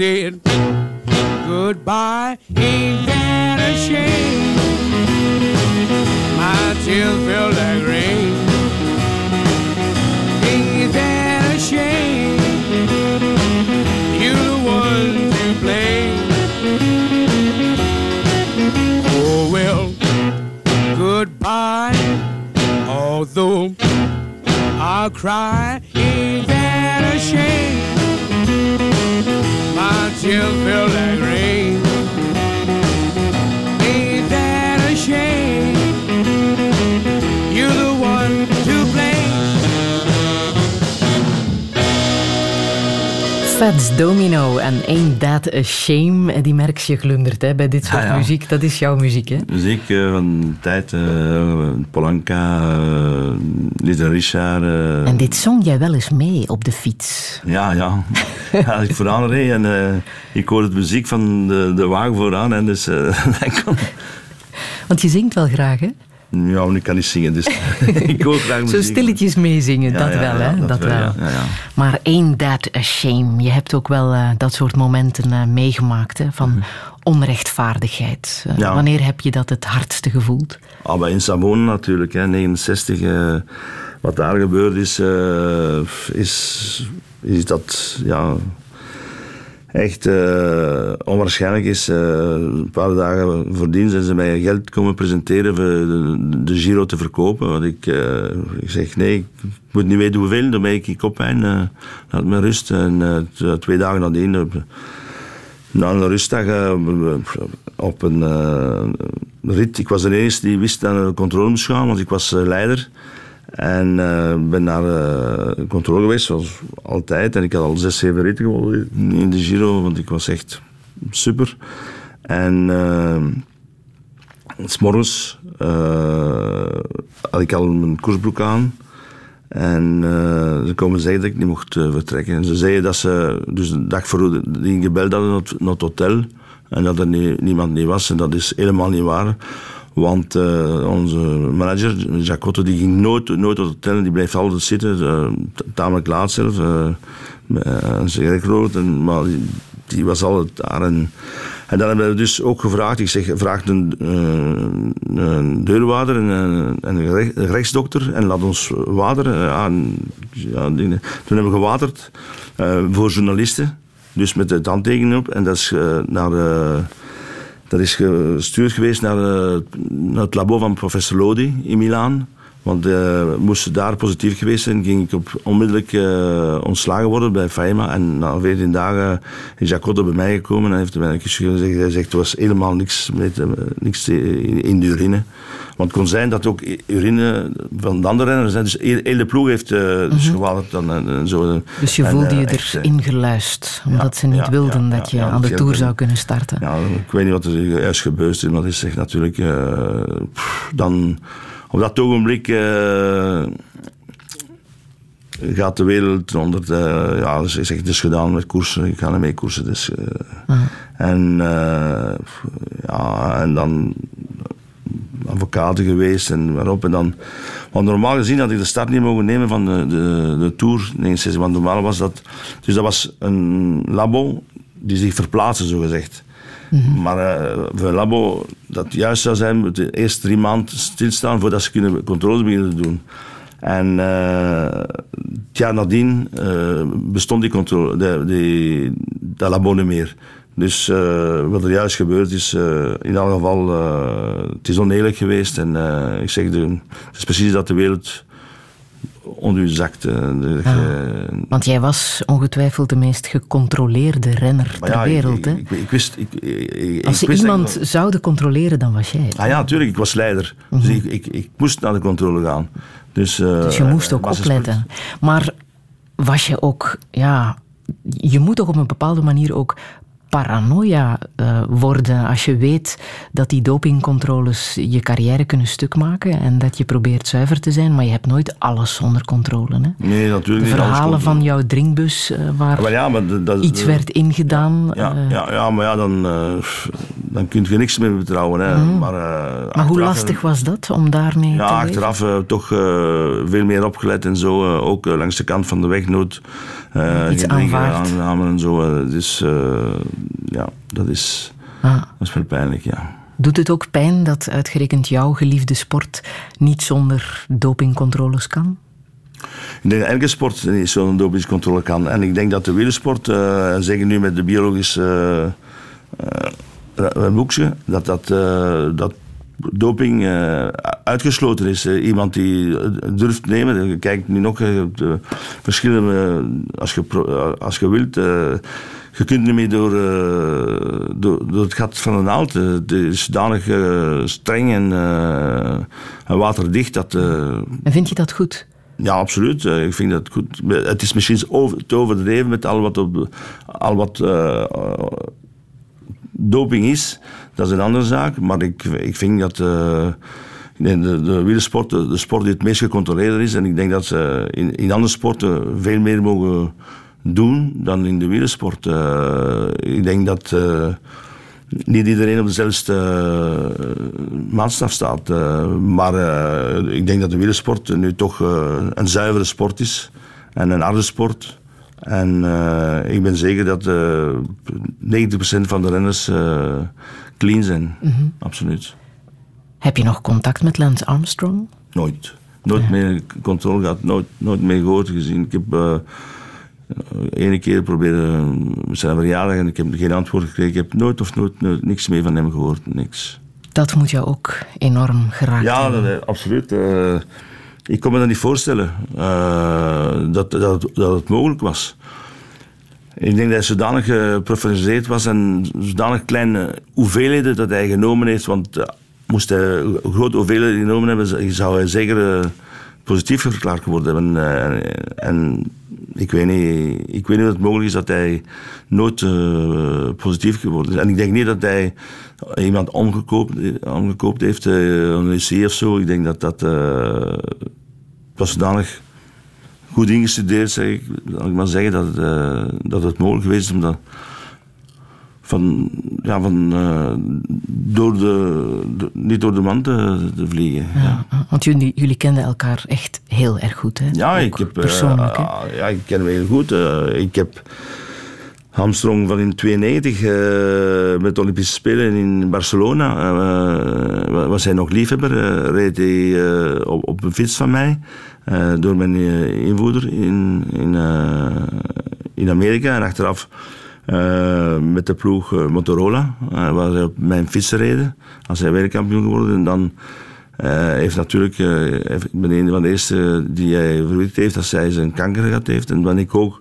said goodbye. Ain't that a shame? My tears feel like rain. Ain't that a shame? You're the one to blame. Oh well, goodbye. Although I'll cry, she'll feel like Fats Domino en Ain't That a Shame. Die merk je glundert hè, bij dit soort ja. muziek. Dat is jouw muziek, hè? Muziek eh, van tijd, eh, Polanka, uh, Little Richard. En dit zong jij wel eens mee op de fiets. Ja, ja. [laughs] ja als ik vooraan reed en ik hoorde de muziek van de, de wagen vooraan. En dus, [laughs] dan kon- Want je zingt wel graag, hè? Ja, ik kan niet zingen, dus [laughs] ik hoor graag muziek. Zo stilletjes meezingen, dat wel, hè? dat Dat, wel. Maar ain't that a shame? Je hebt ook wel eh, dat soort momenten eh, meegemaakt, hè? Van onrechtvaardigheid. Eh, Mhm. Ja. Wanneer heb je dat het hardste gevoeld? Ah, maar in Savone natuurlijk, hè, 69. eh, wat daar gebeurd is, is, is dat ja, echt eh, onwaarschijnlijk is. eh, een paar dagen voordien zijn ze mij geld komen presenteren voor de, de Giro te verkopen. Want ik, eh, ik zeg nee, ik moet niet weten hoeveel, dan ben ik eh laat me rust. En twee dagen nadien... na een rustdag op een rit. Ik was de enige die wist dat een controle moest gaan, want ik was leider. En eh, ben naar de controle geweest, zoals altijd. En ik had al zes, zeven ritten gewonnen in de Giro, want ik was echt super. En uh, s'morgens uh, had ik al mijn koersbroek aan. En uh, ze komen zeggen dat ik niet mocht uh, vertrekken. En ze zeiden dat ze dus de dag voor die gebeld hadden naar, het hotel. En dat er nie, niemand niet was. En dat is helemaal niet waar. Want uh, onze manager, Jacotto, die ging nooit, nooit het hotel. Die bleef altijd zitten. Uh, tamelijk laat zelf. Uh, een. En, maar die, was altijd daar. En dan hebben we dus ook gevraagd, ik zeg, vraag een, eh, een deurwaarder en een, en een rech- een rechtsdokter en laat ons wateren. eh, aan, ja, dingen. Toen hebben we gewaterd eh, voor journalisten, dus met de handtekening op. En dat is eh, naar... eh, dat is gestuurd geweest naar, eh, naar het labo van professor Lodi in Milaan. Want eh moest daar positief geweest zijn, ging ik op onmiddellijk eh, ontslagen worden bij Faima. En na 14 dagen is Jacotto bij mij gekomen en heeft mij een kusje gezegd. Hij zegt, er was helemaal niks, met, niks in de urine. Want het kon zijn dat ook urine van de andere renners... hè, Dus heel de ploeg heeft eh dus Mhm. gewaterd dan, en, en zo. Dus je En, voelde je eh, echt, eh, erin geluisterd, omdat ze niet ja, wilden ja, dat je aan de Tour zou kunnen starten. Ja, ik weet niet wat er juist gebeurd is, maar het is echt natuurlijk... eh, pff, dan, op dat ogenblik eh, gaat de wereld onder... De, ja, dus ik zeg, het is gedaan met koersen, ik ga niet mee koersen. Dus, eh, Ah. En, eh, ja, en dan advocaten geweest en waarop. En dan, want normaal gezien had ik de start niet mogen nemen van de, de, de Tour 69, want normaal was dat... Dus dat was een labo die zich verplaatste, zo gezegd. Maar eh, voor een labo dat juist zou zijn, moet de eerste drie maanden stilstaan voordat ze kunnen controles beginnen te doen. En eh, het jaar nadien eh, bestond die controle, de, die, dat labo niet meer. Dus eh, wat er juist gebeurd is, eh, in elk geval, eh, het is oneerlijk geweest. En ik zeg, de, het is precies dat de wereld onder u zakt. de- eh, Want jij was ongetwijfeld de meest gecontroleerde renner ter ja, wereld. hè? Ik, ik, ik wist... Ik, Als ze wist dat ik iemand zouden controleren, dan was jij het. Ah ja, natuurlijk. Ik was leider. Dus ik, ik, ik moest naar de controle gaan. Dus, Dus je moest ook opletten. Maar was je ook, ja, je moet toch op een bepaalde manier ook paranoia eh, worden als je weet dat die dopingcontroles je carrière kunnen stuk maken en dat je probeert zuiver te zijn, maar je hebt nooit alles onder controle. Hè? Nee, natuurlijk De niet. alles verhalen van jouw drinkbus eh, waar Maar ja, maar dat- iets werd ingedaan. Ja, eh, ja, ja, maar ja, dan, eh, dan kun je niks meer betrouwen. Hè. Mhm. Maar, eh, maar hoe lastig was dat om daarmee Ja, te achteraf eh, toch eh, veel meer opgelet en zo. eh, ook eh, langs de kant van de weg nooit eh, Iets aanvaard. en zo. eh. dus eh, ja, dat is, Ah. dat is wel pijnlijk, ja. Doet het ook pijn dat uitgerekend jouw geliefde sport niet zonder dopingcontroles kan? Ik denk dat elke sport niet zo'n dopingscontrole kan. En ik denk dat de wielersport, en zeker nu met de biologische eh, boekje, dat, dat, dat doping uitgesloten is. Iemand die durft nemen, je kijkt nu nog de verschillende, als je, als je wilt, je kunt door, eh, door, door het gat van een naald. Eh, Het is zodanig eh, streng en, en waterdicht dat... En vind je dat goed? ja, absoluut. Ik vind dat goed. Het is misschien over, te overdreven met al wat, op, al wat doping is. Dat is een andere zaak. Maar ik, ik vind dat de, de, de wielersport de, de sport die het meest gecontroleerd is. En ik denk dat ze in, in andere sporten veel meer mogen doen dan in de wielersport. Eh, ik denk dat... eh, niet iedereen op dezelfde eh, maatstaf staat. maar ik denk dat de wielersport nu toch een zuivere sport is. En een harde sport. En ik ben zeker dat eh 90% van de renners clean zijn. Mhm. Absoluut. Heb je nog contact met Lance Armstrong? Nooit. Nooit meer controle gehad, nooit, nooit meer gehoord gezien. Ik heb ene keer proberen, we zijn verjaardag en ik heb geen antwoord gekregen. Ik heb nooit of nooit, nooit niks meer van hem gehoord, niks. Dat moet jou ook enorm geraakt Ja, hebben. dat, eh, absoluut. Eh, ik kon me dat niet voorstellen eh, dat, dat, dat het mogelijk was. Ik denk dat hij zodanig geprofessionaliseerd was en zodanig kleine hoeveelheden dat hij genomen heeft. Want eh, moest hij grote hoeveelheden genomen hebben, zou hij zeker eh, positief verklaard geworden. Eh, en ik weet, niet, ik weet niet of het mogelijk is dat hij nooit eh, positief geworden is. En ik denk niet dat hij iemand omgekoopt, omgekoopt heeft, eh, een lycée of zo. Ik denk dat dat eh, was zodanig goed ingestudeerd, zeg ik, ik maar zeggen, dat, dat het mogelijk geweest is om dat van, ja, van eh, door de, de- niet door de man te, te vliegen. Ja. Want jullie, jullie kenden elkaar echt heel erg goed, hè? Ja, Ook ik heb... eh, Persoonlijk, hè? ja, ik ken hem heel goed. Eh, ik heb Armstrong van in 92 eh, met de Olympische Spelen in Barcelona eh, was hij nog liefhebber. eh, reed hij eh, op, op een fiets van mij eh, door mijn eh, invoerder in, in, eh, in Amerika. En achteraf eh, met de ploeg eh, Motorola, eh, waar hij op mijn fiets reden. Als hij wereldkampioen geworden. En dan heeft natuurlijk, ik ben een van de eerste die hij verwittigd heeft dat hij zijn kanker gehad heeft. En ben ik ook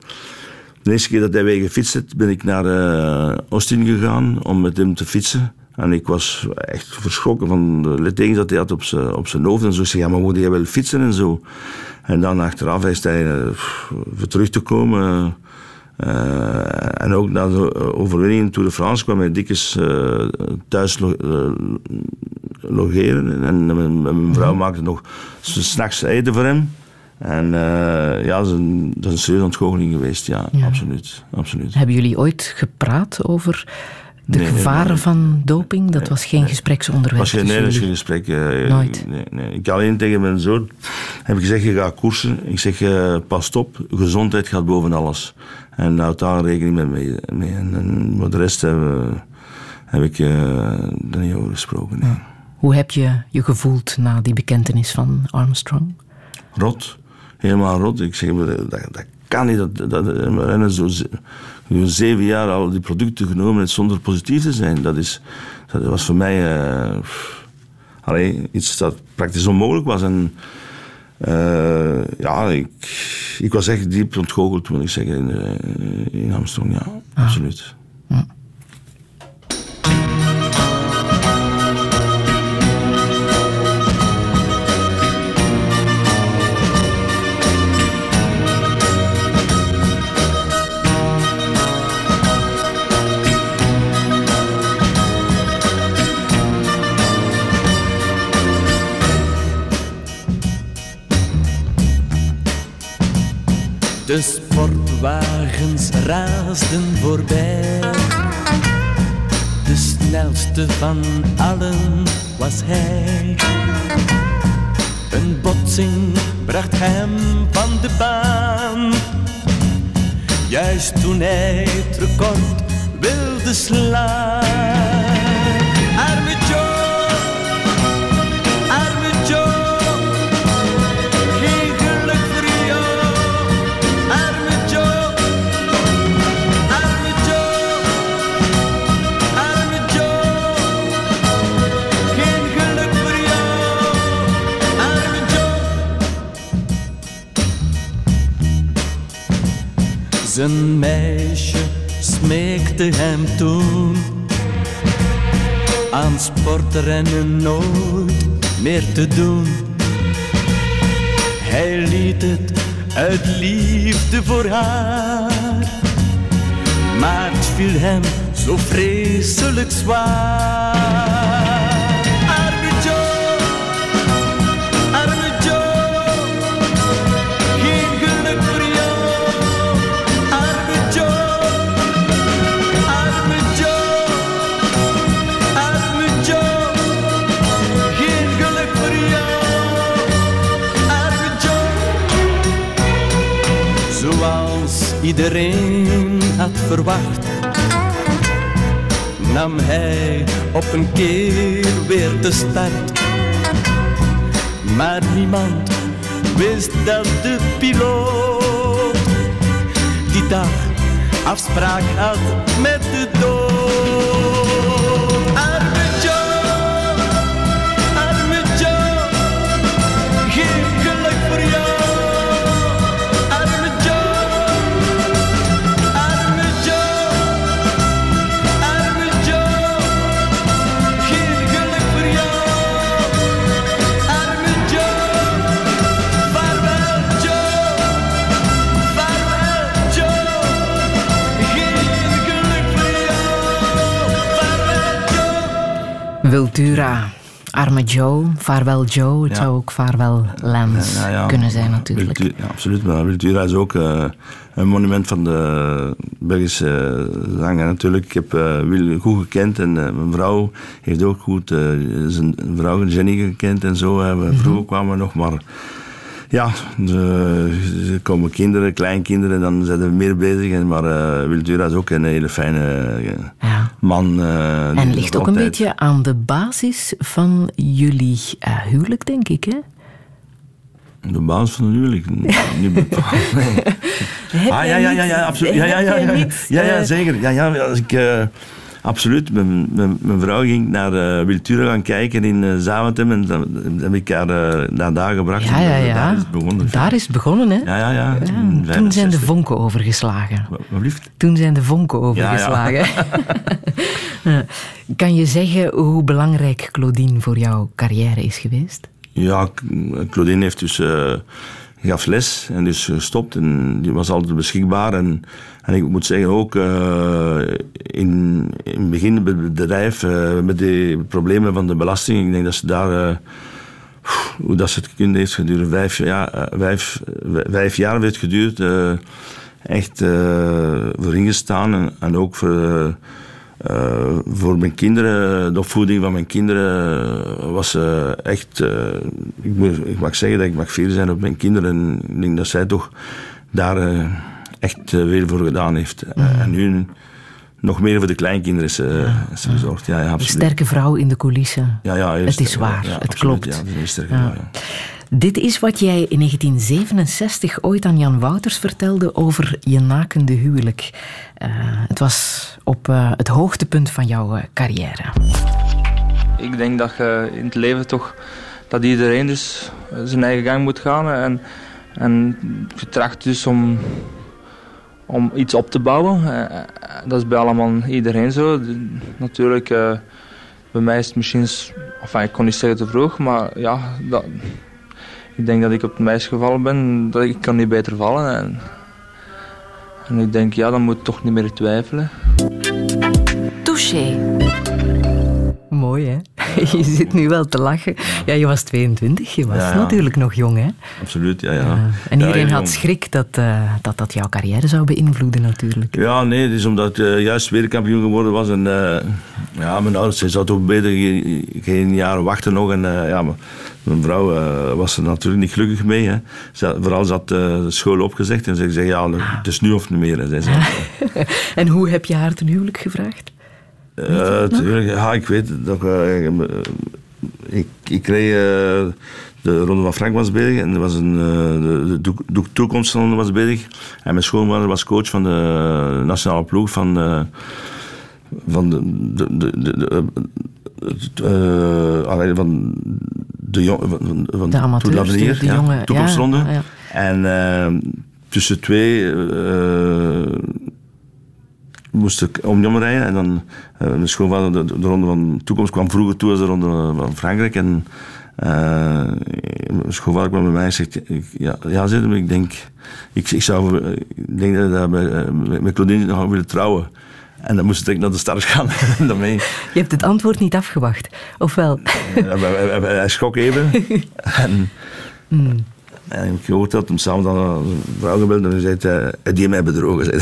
de eerste keer dat hij weer gefietst heeft, ben ik naar Austin gegaan om met hem te fietsen. En ik was echt verschrokken van de littekens dat hij had op zijn, op zijn hoofd. En zo zei ja, maar moet jij wel fietsen en zo? En dan achteraf is hij voor terug te komen. Eh, en ook na de overwinning in Tour de France kwam hij dikwijls eh, thuis lo- eh, logeren. En mijn, vrouw maakte nog s- s'nachts eten voor hem. En eh, ja, dat is, een, dat is een serieuze ontgoocheling geweest, ja, Ja. absoluut. absoluut. Hebben jullie ooit gepraat over de Nee, gevaren van doping? Dat was geen gespreksonderwerp Was geen, nee, dat is geen gesprek. eh, Nooit. Nee, nee. Ik alleen tegen mijn zoon heb ik gezegd, je gaat koersen. Ik zeg, eh, pas op, gezondheid gaat boven alles. En houd daar rekening mee. mee, mee. En, en de rest hebben, we- heb ik eh er niet over gesproken. nee. Hoe heb je je gevoeld na die bekentenis van Armstrong? Rot. Helemaal rot. Ik zeg, maar, dat, dat kan niet. Dat, dat, rennen zo, ze- zo zeven jaar al die producten genomen zonder positief te zijn. Dat, is, dat was voor mij eh, allee, iets dat praktisch onmogelijk was. En eh, ja, ik, ik was echt diep ontgoocheld, moet ik zeggen, in, eh, in Armstrong. Ja, absoluut. De sportwagens raasden voorbij. De snelste van allen was hij. Een botsing bracht hem van de baan. Juist toen hij het record wilde slaan. Zijn meisje smeekte hem toen aan sportrennen nooit meer te doen. Hij liet het uit liefde voor haar, maar het viel hem zo vreselijk zwaar. Iedereen had verwacht, nam hij op een keer weer de start. Maar niemand wist dat de piloot die dag afspraak had met de dood. Wiltura, Arme Joe, Vaarwel Joe. Het Ja. zou ook Vaarwel Ja, ja. kunnen zijn natuurlijk. Absoluut. Maar Wiltura is ook eh, een monument van de Belgische eh, zang. En natuurlijk, ik heb eh, Wil goed gekend en mijn vrouw heeft ook goed zijn vrouw Jenny gekend en zo. We- Vroeger kwamen we nog maar Ja, er komen kinderen, kleinkinderen, dan zijn we meer bezig. En, maar eh Wiltura is ook een hele fijne man. eh, En ligt ook een beetje aan de basis van jullie eh, huwelijk, denk ik, hè? De baas van de huwelijk. [laughs] Niet bepaald, [laughs] nee. Ah, ja, ja, ja, ja, absoluut. Ja, ja, ja, ja, ja, ja, eh, zeker. Ja, ja, als ik, absoluut. Mijn, mijn, mijn vrouw ging naar eh Wiltura gaan kijken in eh Zaventem en dan, dan heb ik haar eh, naar daar gebracht. Ja, En, ja, eh, ja. Daar is het begonnen. Daar is het begonnen, hè? Ja, ja, ja. Toen zijn de 65. vonken overgeslagen. Wat? Toen zijn de vonken overgeslagen. [laughs] Ja. kan je zeggen hoe belangrijk Claudine voor jouw carrière is geweest? Ja, Claudine heeft dus, eh, gaf les en dus gestopt en die was altijd beschikbaar. En, en ik moet zeggen ook eh, in, in het begin bij het bedrijf eh, met de problemen van de belasting, ik denk dat ze daar, eh, hoe dat ze het kunnen heeft gedurende vijf, ja, eh, vijf, vijf jaar het geduurd, eh, echt eh, voor ingestaan en, en ook voor... eh, voor mijn kinderen, de opvoeding van mijn kinderen, was eh, echt. eh, ik, moet, ik mag zeggen dat ik mag fier zijn op mijn kinderen. En ik denk dat zij toch daar echt veel voor gedaan heeft. Eh, en nu nog meer voor de kleinkinderen is, ze- is ze bezorgd. Ja, ja, Een absoluut. sterke vrouw in de coulissen. Ja, ja, het is waar, ja, het absoluut, klopt. Ja, dat is een heel sterke Ja. vrouw, ja. Dit is wat jij in 1967 ooit aan Jan Wouters vertelde over je nakende huwelijk. Eh, het was op eh, het hoogtepunt van jouw eh, carrière. Ik denk dat je in het leven toch dat iedereen dus zijn eigen gang moet gaan en, en je tracht dus om, om iets op te bouwen. Dat is bij allemaal iedereen zo. Natuurlijk, bij mij is het misschien, enfin, ik kon niet zeggen te vroeg, maar ja, dat, ik denk dat ik op het meisje gevallen ben, dat ik kan niet beter vallen. En, en ik denk, ja, dan moet ik toch niet meer twijfelen. Touché. Mooi, hè? [laughs] Je zit nu wel te lachen. Ja, je was 22, je was Ja, ja. natuurlijk nog jong, hè? Absoluut, ja. ja. En iedereen had schrik dat, eh, dat dat jouw carrière zou beïnvloeden, natuurlijk. Ja, nee, het is omdat ik eh, juist wereldkampioen geworden was. En eh, ja, mijn ouders zij zouden ook beter geen, geen jaar wachten nog. En eh, ja, maar mijn vrouw eh, was er natuurlijk niet gelukkig mee. Hè. Ze, vooral ze had eh, de school opgezegd en ze zei, ja, het is nu of niet meer. zei ze. [laughs] En hoe heb je haar ten huwelijk gevraagd? Eh, tuurlijk, ja, ik weet dat ik, eh, eh, ik, kreeg eh, de Ronde van Frank was bezig en was een, eh, de, de Doek toekomstronde was bezig. En mijn schoonvader was coach van de nationale ploeg van, eh, van de, de, de, de, de, eh, van de, jong, van, De amateurs, de de- de jonge- toekomstronde. ja. En eh, tussen twee eh, moest ik om rijden. En dan, eh, mijn schoonvader, de, de ronde van toekomst kwam vroeger toe als de ronde van Frankrijk. En eh, mijn schoonvader kwam bij mij en zegt, ik- ja, ja zei hij, ik denk, ik, ik zou, ik denk dat met Claudine nog willen trouwen. En dan moest ik naar de start gaan. [laughs] daarmee, Je hebt het antwoord niet afgewacht, of wel? hij, schrok even. [laughs] en, Hmm. en ik gehoord dat hem samen dan een vrouw gebeld en hij zei, eh, hij heeft mij bedrogen. [laughs]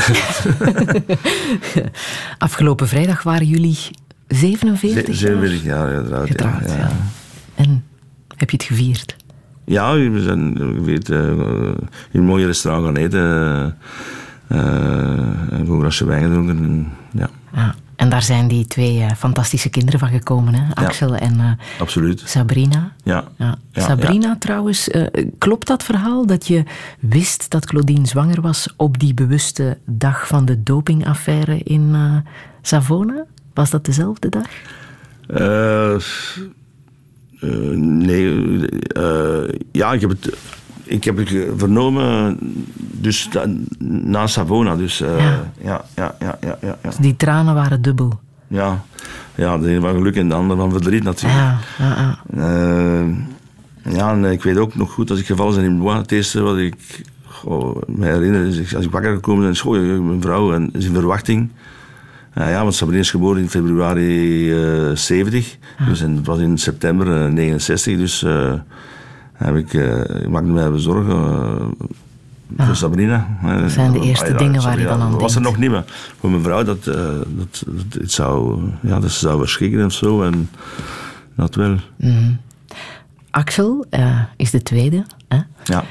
Afgelopen vrijdag waren jullie 47 jaar? 47 jaar getrouwd. Getrouwd, ja, ja. ja. En heb je het gevierd? Ja, we zijn eh, in een mooie restaurant gaan eten. eh, eh, en een glasje wijn gedronken. En, ja, Ja. En daar zijn die twee eh, fantastische kinderen van gekomen, hè? Axel en eh, absoluut. Sabrina. Ja. Ja. Sabrina trouwens, eh, klopt dat verhaal dat je wist dat Claudine zwanger was op die bewuste dag van de dopingaffaire in eh, Savona? Was dat dezelfde dag? Eh, eh, nee, eh, ja, ik heb het, ik heb het vernomen dus na Savona. Dus eh, ja. Ja, ja, ja, ja. Die tranen waren dubbel. Ja, ja, de een van geluk en de ander van verdriet natuurlijk. Ja, ja, ja. Eh, ja, en ik weet ook nog goed, als ik gevallen ben in Blois, het eerste wat ik me herinner is, als ik wakker gekomen ben, is goh, mijn vrouw en is in verwachting. Eh, ja, want Sabrina is geboren in februari eh 70, dus en het was in september eh, 69, dus eh, heb ik, eh, ik maakte mij bezorgen eh, voor Sabrina. Dat zijn de eerste ah, ja, dingen waar je dan aan dat was er denkt. nog niet, maar voor mijn vrouw dat, eh, dat, dat, het zou, ja, dat ze zou verschrikken of zo. En dat wel. Mhm. Axel is de tweede. Hè? Ja.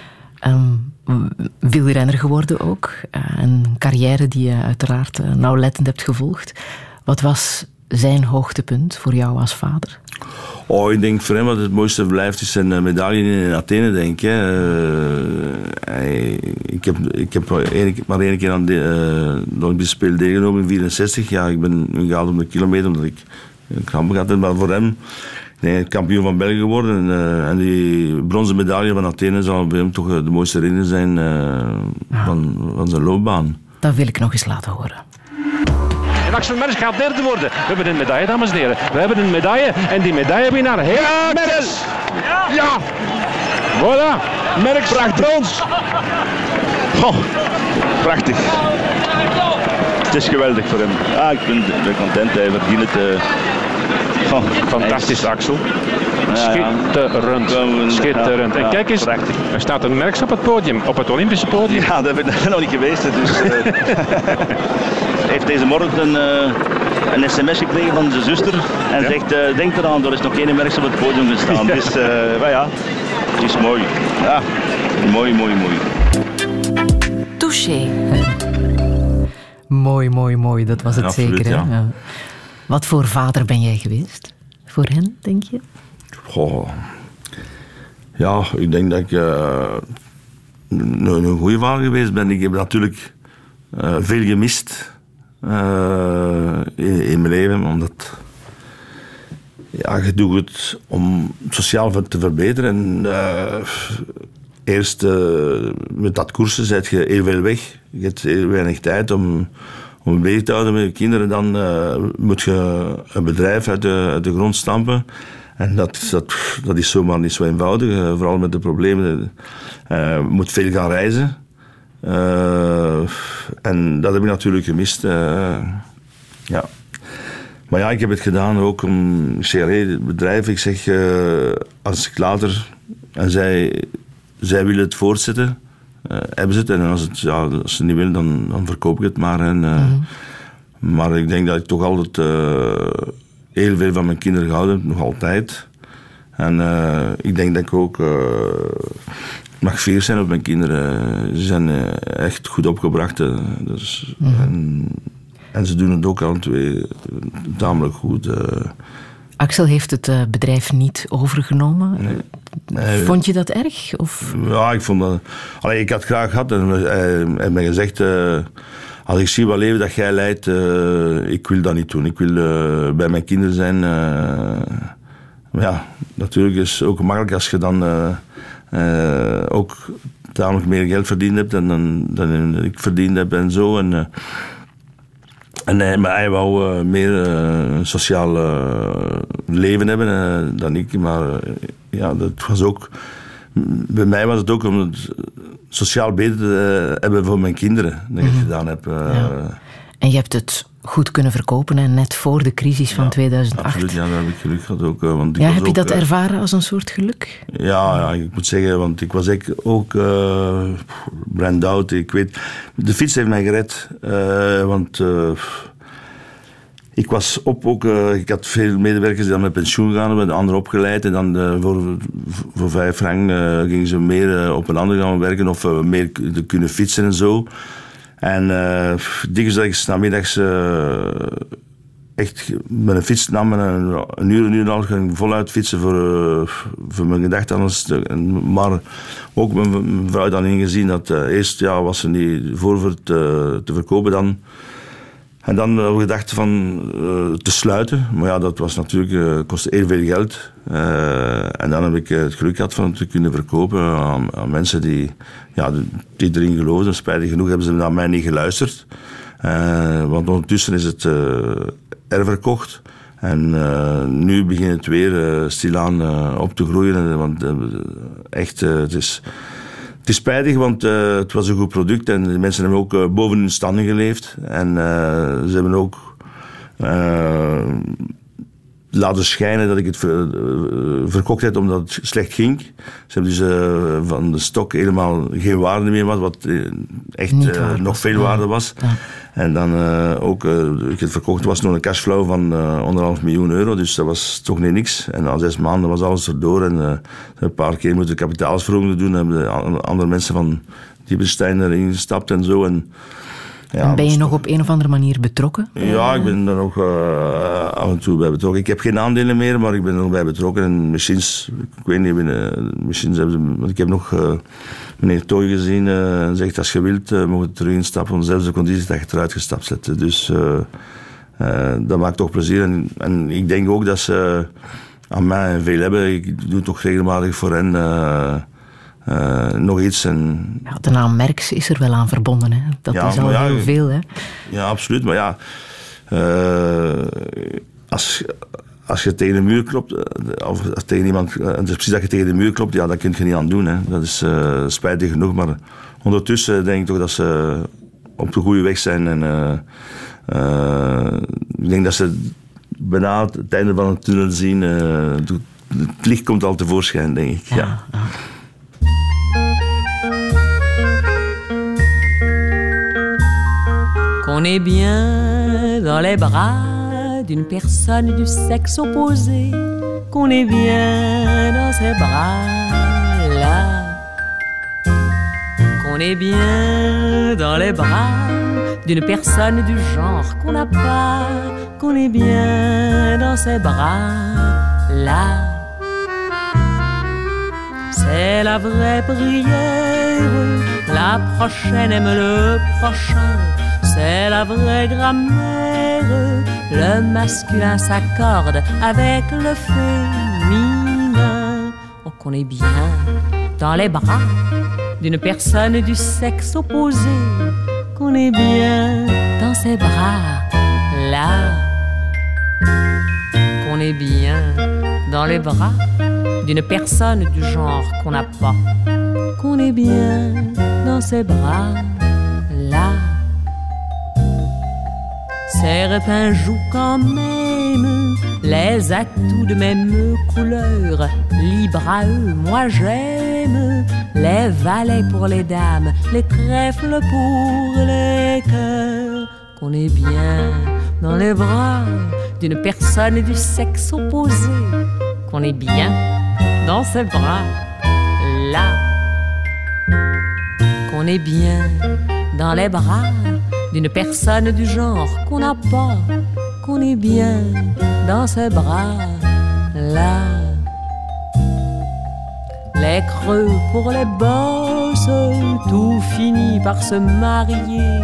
Um, wielrenner geworden ook. Uh, een carrière die je uiteraard uh, nauwlettend hebt gevolgd. Wat was zijn hoogtepunt voor jou als vader? Oh, ik denk voor hem wat het mooiste blijft is zijn medaille in Athene, denk ik. Uh, ik heb, ik heb maar één keer aan de uh, Olympische Spelen deelgenomen in 64. Ja, ik ben gehaald om de kilometer omdat ik een kramp heb. Maar voor hem nee, kampioen van België geworden. En, uh, en, die bronzen medaille van Athene zal bij hem toch de mooiste herinnering zijn ja. van, van zijn loopbaan. Dat wil ik nog eens laten horen. En Axel Merckx gaat derde worden. We hebben een medaille, dames en heren. We hebben een medaille en die medaillewinnaar heet ja, Merckx. Ja. ja. Voilà. Merckx bracht brons. Prachtig. Het is geweldig voor hem. Ah, ik ben, ben content. Hij verdient het. Uh... Fantastisch, Axel. Schitterend. Schitterend. En kijk eens, er staat een Merckx op het podium, op het Olympische podium. Ja, dat ben ik [laughs] nog niet geweest. Dus, uh... [laughs] heeft deze morgen een, uh, een sms gekregen van zijn zuster. En ja. zegt, uh, denk eraan, er is nog geen Merckx op het podium gestaan. [laughs] ja. Dus, uh, ja, het is mooi. Ja, mooi, mooi, mooi. Touché. mooi, mooi, mooi. Dat was het ja, absoluut, zeker. Ja. Ja. Wat voor vader ben jij geweest? Voor hen, denk je? Goh. Ja, ik denk dat ik uh, een, goede vader geweest ben. Ik heb natuurlijk uh, veel gemist uh, in, mijn leven, omdat ja, je doet het om sociaal te verbeteren. En, eerst met dat koersen zet je heel veel weg. Je hebt heel weinig tijd om, om bezig te houden met je kinderen. Dan moet je een bedrijf uit de, uit de grond stampen. En dat, dat, dat is zomaar niet zo eenvoudig, uh, vooral met de problemen. Uh, je moet veel gaan reizen. Uh, en dat heb ik natuurlijk gemist. ja. Maar ja, ik heb het gedaan ook om CRE, het bedrijf. Ik zeg, als ik later, en zij, zij willen het voortzetten, hebben ze het. En als, het, ja, als ze niet willen, dan, dan verkoop ik het maar. En, mm-hmm. Maar ik denk dat ik toch altijd heel veel van mijn kinderen gehouden, nog altijd. En uh, ik denk dat ik ook uh, mag fier zijn op mijn kinderen. Ze zijn uh, echt goed opgebracht. Dus, mm-hmm. en, en, ze doen het ook al twee tamelijk goed. Axel heeft het bedrijf niet overgenomen. Nee. Nee, vond je dat erg? Of? Ja, ik vond dat. Allee, ik had graag gehad en hij heeft mij gezegd als ik zie wat leven dat jij leidt, uh, ik wil dat niet doen. Ik wil uh, bij mijn kinderen zijn. Uh, ja, natuurlijk is het ook makkelijk als je dan ook tamelijk meer geld verdiend hebt dan, dan, ik verdiend heb en zo. En, en hij, maar hij wou meer sociaal leven hebben dan ik. Maar ja, dat was ook bij mij was het ook om het sociaal beter te hebben voor mijn kinderen. Dat ik -hmm. gedaan heb. Ja. En je hebt het goed kunnen verkopen en net voor de crisis van ja, 2008. Absoluut, ja, daar heb ik geluk gehad ook. Want ik ja, heb je ook, dat ervaren als een soort geluk? Ja, ja ik moet zeggen, want ik was ook, ook uh, brand out. Ik weet, de fiets heeft mij gered, uh, want... Uh, ik was op ook, uh, ik had veel medewerkers die dan met pensioen gaan, de anderen opgeleid. En dan uh, voor, voor vijf frank uh, gingen ze meer op een ander gaan werken of meer kunnen fietsen en zo. En dikwijls namiddags echt met een fiets nam en een, uur, een uur en een ging voluit fietsen voor, voor mijn gedachten. Maar ook mijn vrouw dan ingezien dat eerst ja, was ze niet voor, te verkopen dan en dan hebben we gedacht van uh, te sluiten. Maar ja, dat was natuurlijk, uh, kostte heel veel geld. Uh, en dan heb ik het geluk gehad van het te kunnen verkopen aan, mensen die, ja, die erin geloofden. Spijtig genoeg hebben ze naar mij niet geluisterd. want ondertussen is het verkocht. En nu begint het weer stilaan op te groeien. Want echt, het is... Het is spijtig, want uh, het was een goed product en de mensen hebben ook uh, boven hun standen geleefd. En uh, ze hebben ook laten schijnen dat ik het ver- eh, verkocht heb omdat het slecht ging. Ze hebben dus eh, van de stok helemaal geen waarde meer had, wat eh, echt nog veel ja. waarde was. En dan ook, ik het verkocht was nog een cashflow van anderhalf miljoen euro, dus dat was toch niet niks. En na zes maanden was alles erdoor en een paar keer moeten kapitaalsverhogingen doen. Dan hebben andere mensen van Diepenstein erin gestapt en zo. En, ja, ben je nog op een of andere manier betrokken? ja, ik ben er nog eh, af en toe bij betrokken. Ik heb geen aandelen meer, maar ik ben er nog bij betrokken. En machines, ik weet niet, binnen, machines hebben ze, want ik heb nog eh, meneer Toy gezien eh, en zegt als je wilt, uh, mogen terug instappen op dezelfde conditie dat je eruit gestapt zet. Dus dat maakt toch plezier. En, en ik denk ook dat ze aan mij veel hebben. Ik doe toch regelmatig voor hen nog iets. En, de naam Merks is er wel aan verbonden. Hè? Dat Ja, is al ja, heel veel. Hè? Ja, absoluut. Maar ja, eh, als, als je tegen de muur klopt, eh, of als tegen iemand, eh, het is precies dat je tegen de muur klopt, ja, dat kun je niet aan doen. Hè. Dat is spijtig genoeg. Maar ondertussen denk ik toch dat ze op de goede weg zijn. En, ik denk dat ze bijna het einde van het tunnel zien. het- het licht komt al tevoorschijn, denk ik. Ja. Qu'on est bien dans les bras d'une personne du sexe opposé, qu'on est bien dans ses bras-là, qu'on est bien dans les bras d'une personne du genre qu'on n'a pas, qu'on est bien dans ses bras-là. C'est la vraie prière, la prochaine aime le prochain. C'est la vraie grammaire, le masculin s'accorde avec le féminin. Oh, qu'on est bien dans les bras d'une personne du sexe opposé, qu'on est bien dans ses bras là, qu'on est bien dans les bras d'une personne du genre qu'on n'a pas, qu'on est bien dans ses bras Certains jouent quand même les atouts de même couleur. Libre à eux, moi j'aime les valets pour les dames, les trèfles pour les cœurs. Qu'on est bien dans les bras d'une personne du sexe opposé. Qu'on est bien dans ses bras là. Qu'on est bien dans les bras d'une personne du genre qu'on n'a pas, qu'on est bien dans ses bras là. Les creux pour les bosses, tout finit par se marier.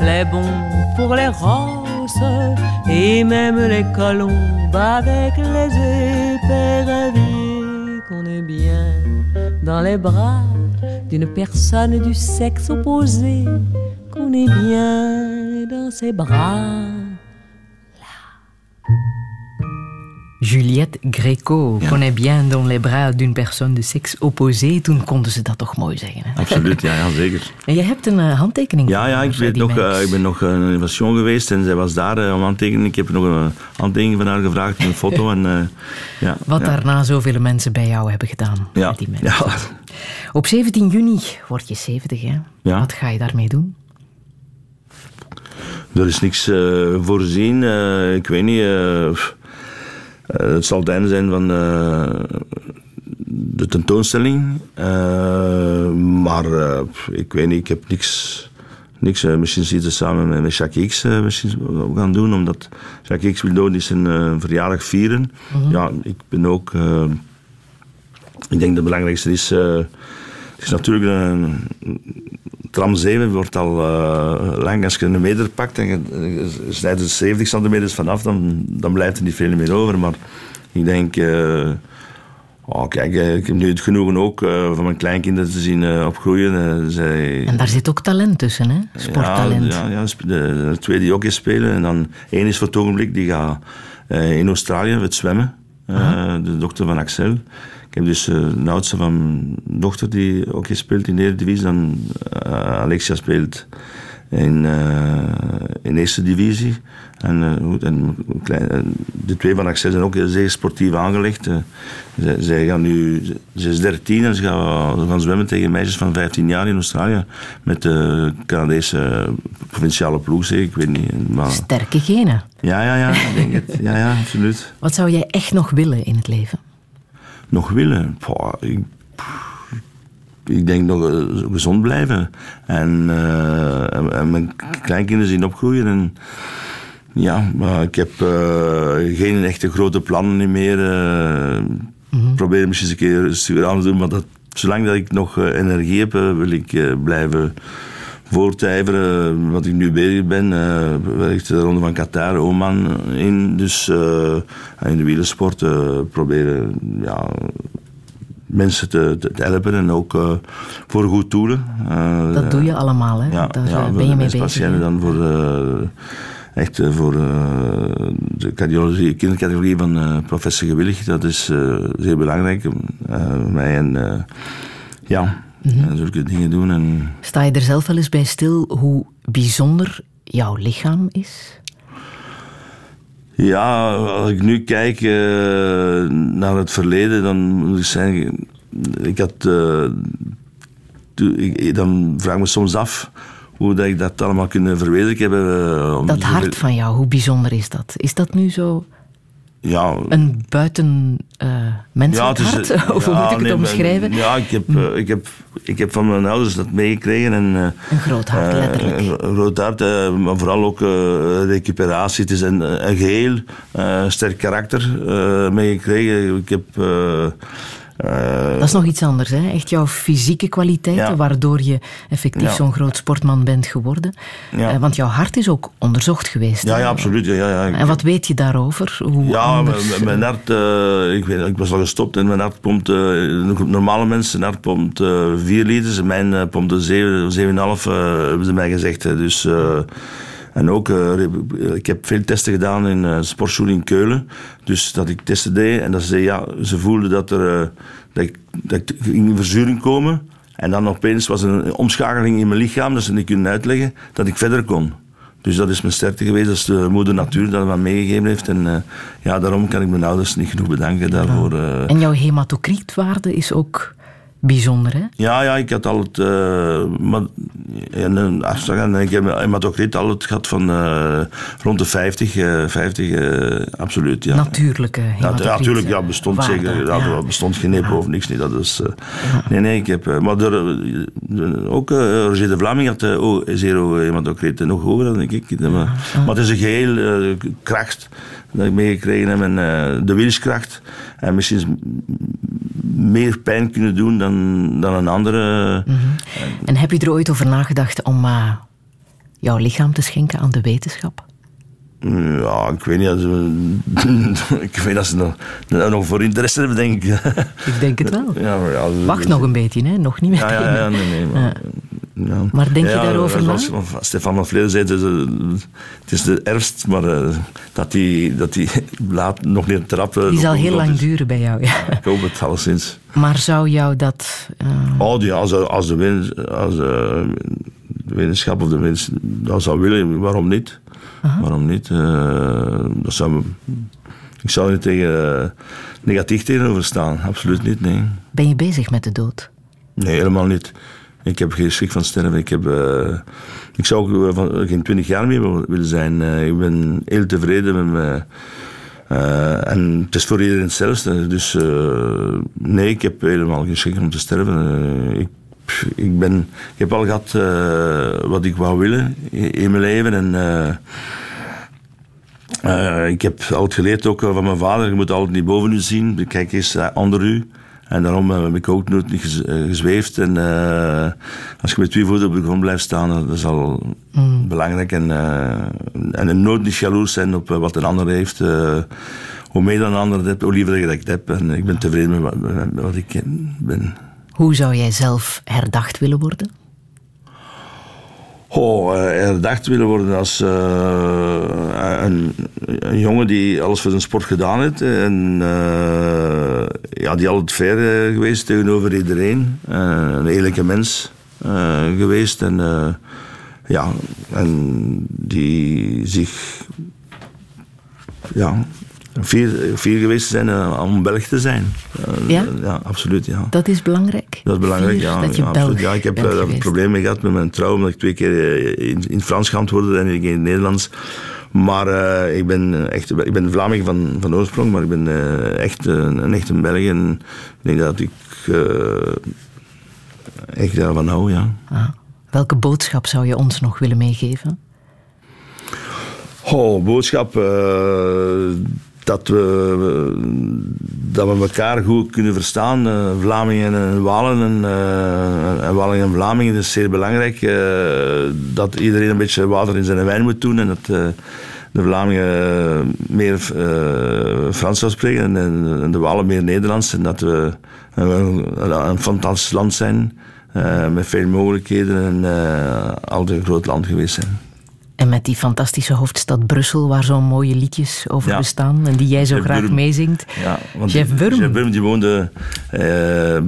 Les bons pour les rosses, et même les colombes avec les éperviers. Qu'on est bien dans les bras d'une personne du sexe opposé qu'on est bien dans ses bras. Juliette Greco kon hij bien dans les bras d'une personne de sexe opposé. Toen konden ze dat toch mooi zeggen. Hè? Absoluut, ja, ja, zeker. En je hebt een eh, handtekening Ja, ja ik, weet nog, eh, ik ben nog eh, naar een invasion geweest en zij was daar eh, om aan te tekenen. Ik heb nog een handtekening van haar gevraagd, een foto. En, eh, ja, Wat ja. daarna zoveel mensen bij jou hebben gedaan. Ja, met die ja. Op 17 juni word je 70, hè? Ja. Wat ga je daarmee doen? Er is niks eh, voorzien. eh, ik weet niet. eh, het zal het einde zijn van de tentoonstelling. Maar ik weet niet, ik heb niks. niks misschien zitten we samen met, met Jacques X misschien wat we gaan doen. Omdat Jacques X wil dood is zijn eh, verjaardag vieren. Mhm. Ja, ik ben ook. ik denk dat het belangrijkste is. het is natuurlijk een, tram 7 wordt al eh, lang. Als je een meter pakt en je, je snijdt er 70 centimeter vanaf, dan, dan blijft er niet veel meer over. Maar ik denk, eh, oh, kijk, eh, ik heb nu het genoegen ook van mijn kleinkinderen te zien opgroeien. Zij, En daar zit ook talent tussen, hè? Sporttalent. ja, ja, ja, de, de twee die ook eens spelen. En dan één is voor het ogenblik, die gaat in Australië het zwemmen. De dochter van Axel. Ik heb dus eh, de oudste van mijn dochter die ook speelt in de Eredivisie. Dan eh, Alexia speelt in, eh, in eerste divisie. En, goed, en klein- de twee van Access zijn ook zeer sportief aangelegd. Zij, zij gaan nu, ze is 13 en ze gaan, ze gaan zwemmen tegen meisjes van 15 jaar in Australië. Met de Canadese provinciale ploeg, zeg ik. ik weet niet. Maar, Sterke genen. ja, ja, ja, ik denk het. Ja, ja, absoluut. Wat zou jij echt nog willen in het leven? Nog willen? Poh, ik, ik denk nog eh, gezond blijven. En, eh, en, en mijn kleinkinderen zien opgroeien. En, ja, maar ik heb eh, geen echte grote plannen meer. eh Probeer misschien eens een keer aan te doen. Maar dat, zolang dat ik nog energie heb, wil ik blijven voortijveren. Wat ik nu bezig ben, eh werkt de Ronde van Qatar, Oman in. Dus eh, in de wielersport eh, proberen ja, mensen te, te, helpen en ook eh, voor goed doelen. Eh, Dat doe je allemaal, hè? ja, Daar ja, eh, voor ben je mee bezig. patiënten dan voor eh, echt eh, voor eh, de cardiologie, kindercardiologie van eh, professor Gewillig. Dat is eh, zeer belangrijk eh, voor mij. En eh, ja, En zulke dingen doen. En, Sta je er zelf wel eens bij stil hoe bijzonder jouw lichaam is? Ja, als ik nu kijk eh, naar het verleden, dan moet ik zeggen, ik had, ik- dan vraag ik me soms af hoe dat ik dat allemaal kunnen verwezenlijken eh, Dat hart van jou, hoe bijzonder is dat? Is dat nu zo Ja, een buiten eh menselijk het is, hart? eh, [laughs] of hoe ja, moet ik het nee, omschrijven? Ja, ik heb, eh, ik, heb, ik heb van mijn ouders dat meegekregen. En, eh, Een groot hart, eh, letterlijk. Een groot hart, eh, maar vooral ook eh, recuperatie. Het is een, een geheel eh, sterk karakter eh, meegekregen. Ik heb... eh, Dat is nog iets anders, hè? Echt jouw fysieke kwaliteiten, Ja. waardoor je effectief Ja. zo'n groot sportman bent geworden. Ja. Eh, want jouw hart is ook onderzocht geweest. ja, ja, absoluut. Ja, ja. En wat weet je daarover? Hoe Ja, anders- mijn- hart, eh, ik, weet, ik was al gestopt en mijn hart pompt, normale mensen hart pompt 4 liters en mijn pompt 7, 7,5 eh, hebben ze mij gezegd. Dus, en ook, eh, ik heb veel testen gedaan in eh sportschool in Keulen. Dus dat ik testen deed en dat ze, ja, ze voelden dat, er, eh, dat, ik, dat ik in verzuring komen. En dan opeens was er een omschakeling in mijn lichaam, dat ze niet kunnen uitleggen, dat ik verder kon. Dus dat is mijn sterkte geweest, dat is de moeder natuur dat me meegegeven heeft. En eh, ja, daarom kan ik mijn ouders niet genoeg bedanken daarvoor. eh. En jouw hematocrietwaarde is ook bijzonder, hè? Ja, ja, ik had altijd... eh maar, en, een afslag, en ik heb hematocriet altijd gehad van eh, rond de 50. eh 50, eh, absoluut, ja. Natuurlijke Ja, hematocriet. ja, natuurlijk, ja, bestond waarde, zeker. Ja, ja. Bestond geen of niks. niet. Dat is, eh, Nee, nee, ik heb... eh, maar er, eh, ook eh, Roger de Vlaming had uh, oh, zero. Nog hoger dan ik. Maar, maar het is een geheel eh, kracht dat ik meegekregen heb. En eh, de wilskracht. En misschien meer pijn kunnen doen dan, dan een andere... Mhm. En heb je er ooit over nagedacht om eh, jouw lichaam te schenken aan de wetenschap? Ja, ik weet niet. Als, [laughs] ik weet dat ze nog, nog voor interesse hebben, denk ik. Ik denk het wel. Ja, Wacht nog een beetje, hè? Nog niet Ja, meteen. ja, ja, nee, nee. Maar, Ja. Maar denk je daarover na? Stefan van Vleer zei, het is, het is de herfst, maar eh, dat die, dat die [laughs] laat nog niet trappen. Die zal heel lang duren bij jou, ja. Ik hoop het alleszins. Maar zou jou dat... eh, Oh, ja, als, als de, win- als de wetenschap of de mensen dat zou willen, waarom niet? Waarom niet? Eh, dat zou, ik zou er niet tegen, eh, negatief tegenover staan, absoluut niet, nee. ben je bezig met de dood? Nee, helemaal niet. Ik heb geen schrik van sterven. Ik, heb, eh, ik zou ook eh, van, geen twintig jaar meer wil- willen zijn. Eh, ik ben heel tevreden met me. Eh, en het is voor iedereen hetzelfde. Dus eh, nee, ik heb helemaal geen schrik om te sterven. Eh, ik, ik, ben, ik heb al gehad eh, wat ik wou willen in, in mijn leven. En, ik heb altijd geleerd ook van mijn vader, je moet altijd niet boven u zien, kijk eens onder u. En daarom eh, heb ik ook nooit eh, gezweefd. En eh, als je met twee voeten op de grond blijft staan, dat is al belangrijk. En, eh, en nooit niet jaloers zijn op wat een ander heeft. Hoe meer dan een ander het heeft, hoe liever dat ik het heb. En ik ben tevreden met wat, met wat ik ben. Hoe zou jij zelf herdacht willen worden? Oh, eh, herdacht willen worden als eh, een, een jongen die alles voor zijn sport gedaan heeft. En eh, ja, die altijd fair eh, geweest tegenover iedereen. Eh, een eerlijke mens eh, geweest. En eh, ja, en die zich ja, fier, fier geweest zijn eh, om Belg te zijn. Eh, Ja? Ja, absoluut. Ja. Dat is belangrijk. Dat is belangrijk, ja. dat je ja, absoluut. ja ik heb eh, daar geweest. problemen mee gehad met mijn trouw, omdat ik twee keer in, in het Frans geantwoordde en ik in het Nederlands. Maar ik ben echt ik ben Vlaming van, van oorsprong, maar ik ben eh, echt een, een echte Belg. En ik denk dat ik eh, echt daarvan hou, ja. Ah. Welke boodschap zou je ons nog willen meegeven? Oh, boodschap dat, we, dat we elkaar goed kunnen verstaan. eh, Vlamingen en Walen en, eh, en Walen en Vlamingen is zeer belangrijk. eh, dat iedereen een beetje water in zijn wijn moet doen en dat de Vlamingen meer Frans zou spreken en, de Walen meer Nederlands. En dat we een, fantastisch land zijn met veel mogelijkheden en altijd een groot land geweest zijn. En met die fantastische hoofdstad Brussel, waar zo'n mooie liedjes over Ja. bestaan en die jij zo Jeff graag meezingt. Ja, want Jeff Wurm. Jeff Wurm die woonde. eh, eh,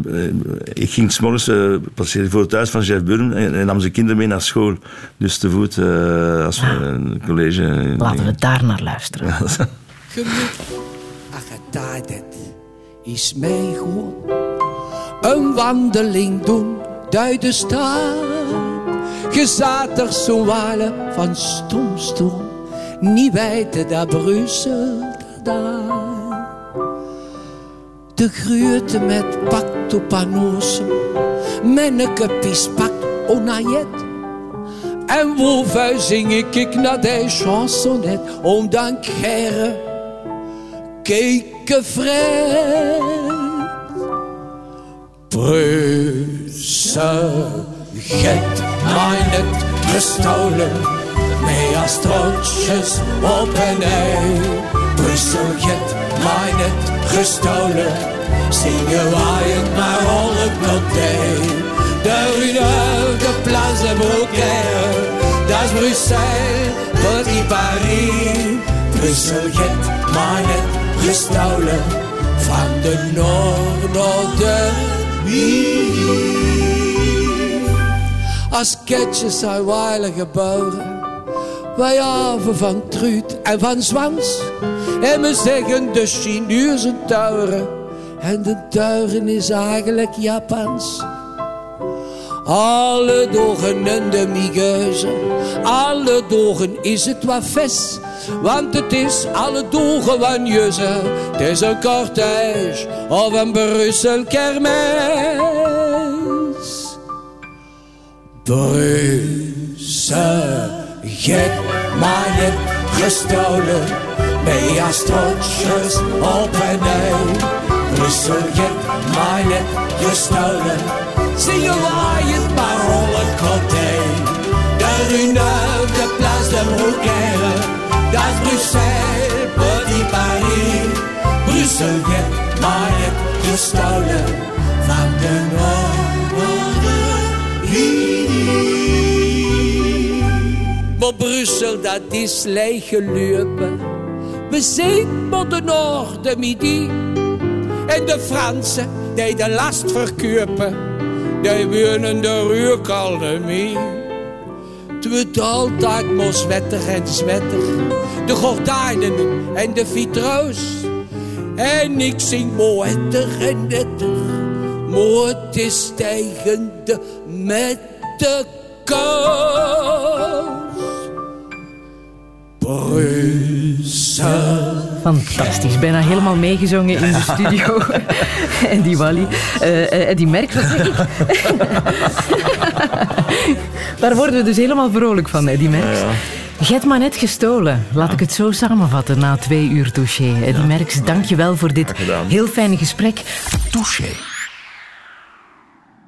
ik ging s'morgens uh, passeren voor het huis van Jeff Wurm en, en nam zijn kinderen mee naar school. Dus te voet eh, als we een college. Laten we daar naar luisteren. Dit is mij gewoon een wandeling doen uit de Gezatig zo'n walen van stomstroom, niet weten dat Brussel daar. De gruurte met pakt op panossen, menneke pies pakt onayet. En woven zing ik ik naar de chansonnet, om dan keken vrij. Brussel, get net gestolen, mee als trotjes op een ei. Brussel, get net gestolen, zingen wij het maar al het noté. De Rue de Place dat is Bruxelles, Petit Paris. Brussel, get net gestolen, van de noord naar de als ketjes zijn weilige geboren. Wij haven van truut en van zwans. En we zeggen de Chinezen tuigen. En de tuigen is eigenlijk Japans. Alle dagen en de migeuze. Alle dagen is het wat ves. Want het is alle dagen van juze. Het is een cortège of een Brussel kermis. Brussel, get mij net gestolen. Als trotjes op een ei. Brussel, mij net gestolen. Zingen wij het maar al het côté. De rue Neuve, de place de Beaucaire. Dat is Bruxelles, Petit Paris. Brussel, mij net gestolen. Van de Brussel, dat is leeg gelopen. We zijn met de Noord, de Midi. En de Fransen, die de last verkopen. Die wonen de ruurkalmie. Het wordt altijd maar zwettig en zwettig. De gordijnen en de vitroos. En ik zing moetter en netter. Het is tegen met de koos. Brussel. Fantastisch, bijna helemaal meegezongen in de studio. [laughs] en die Wally. Eh, eh, die merkt, wat zeg ik? [laughs] Daar worden we dus helemaal vrolijk van, hè, die merks. Je hebt maar net gestolen. Laat ik het zo samenvatten na twee uur touché. Die merks, dank je wel voor dit heel fijne gesprek. Touché.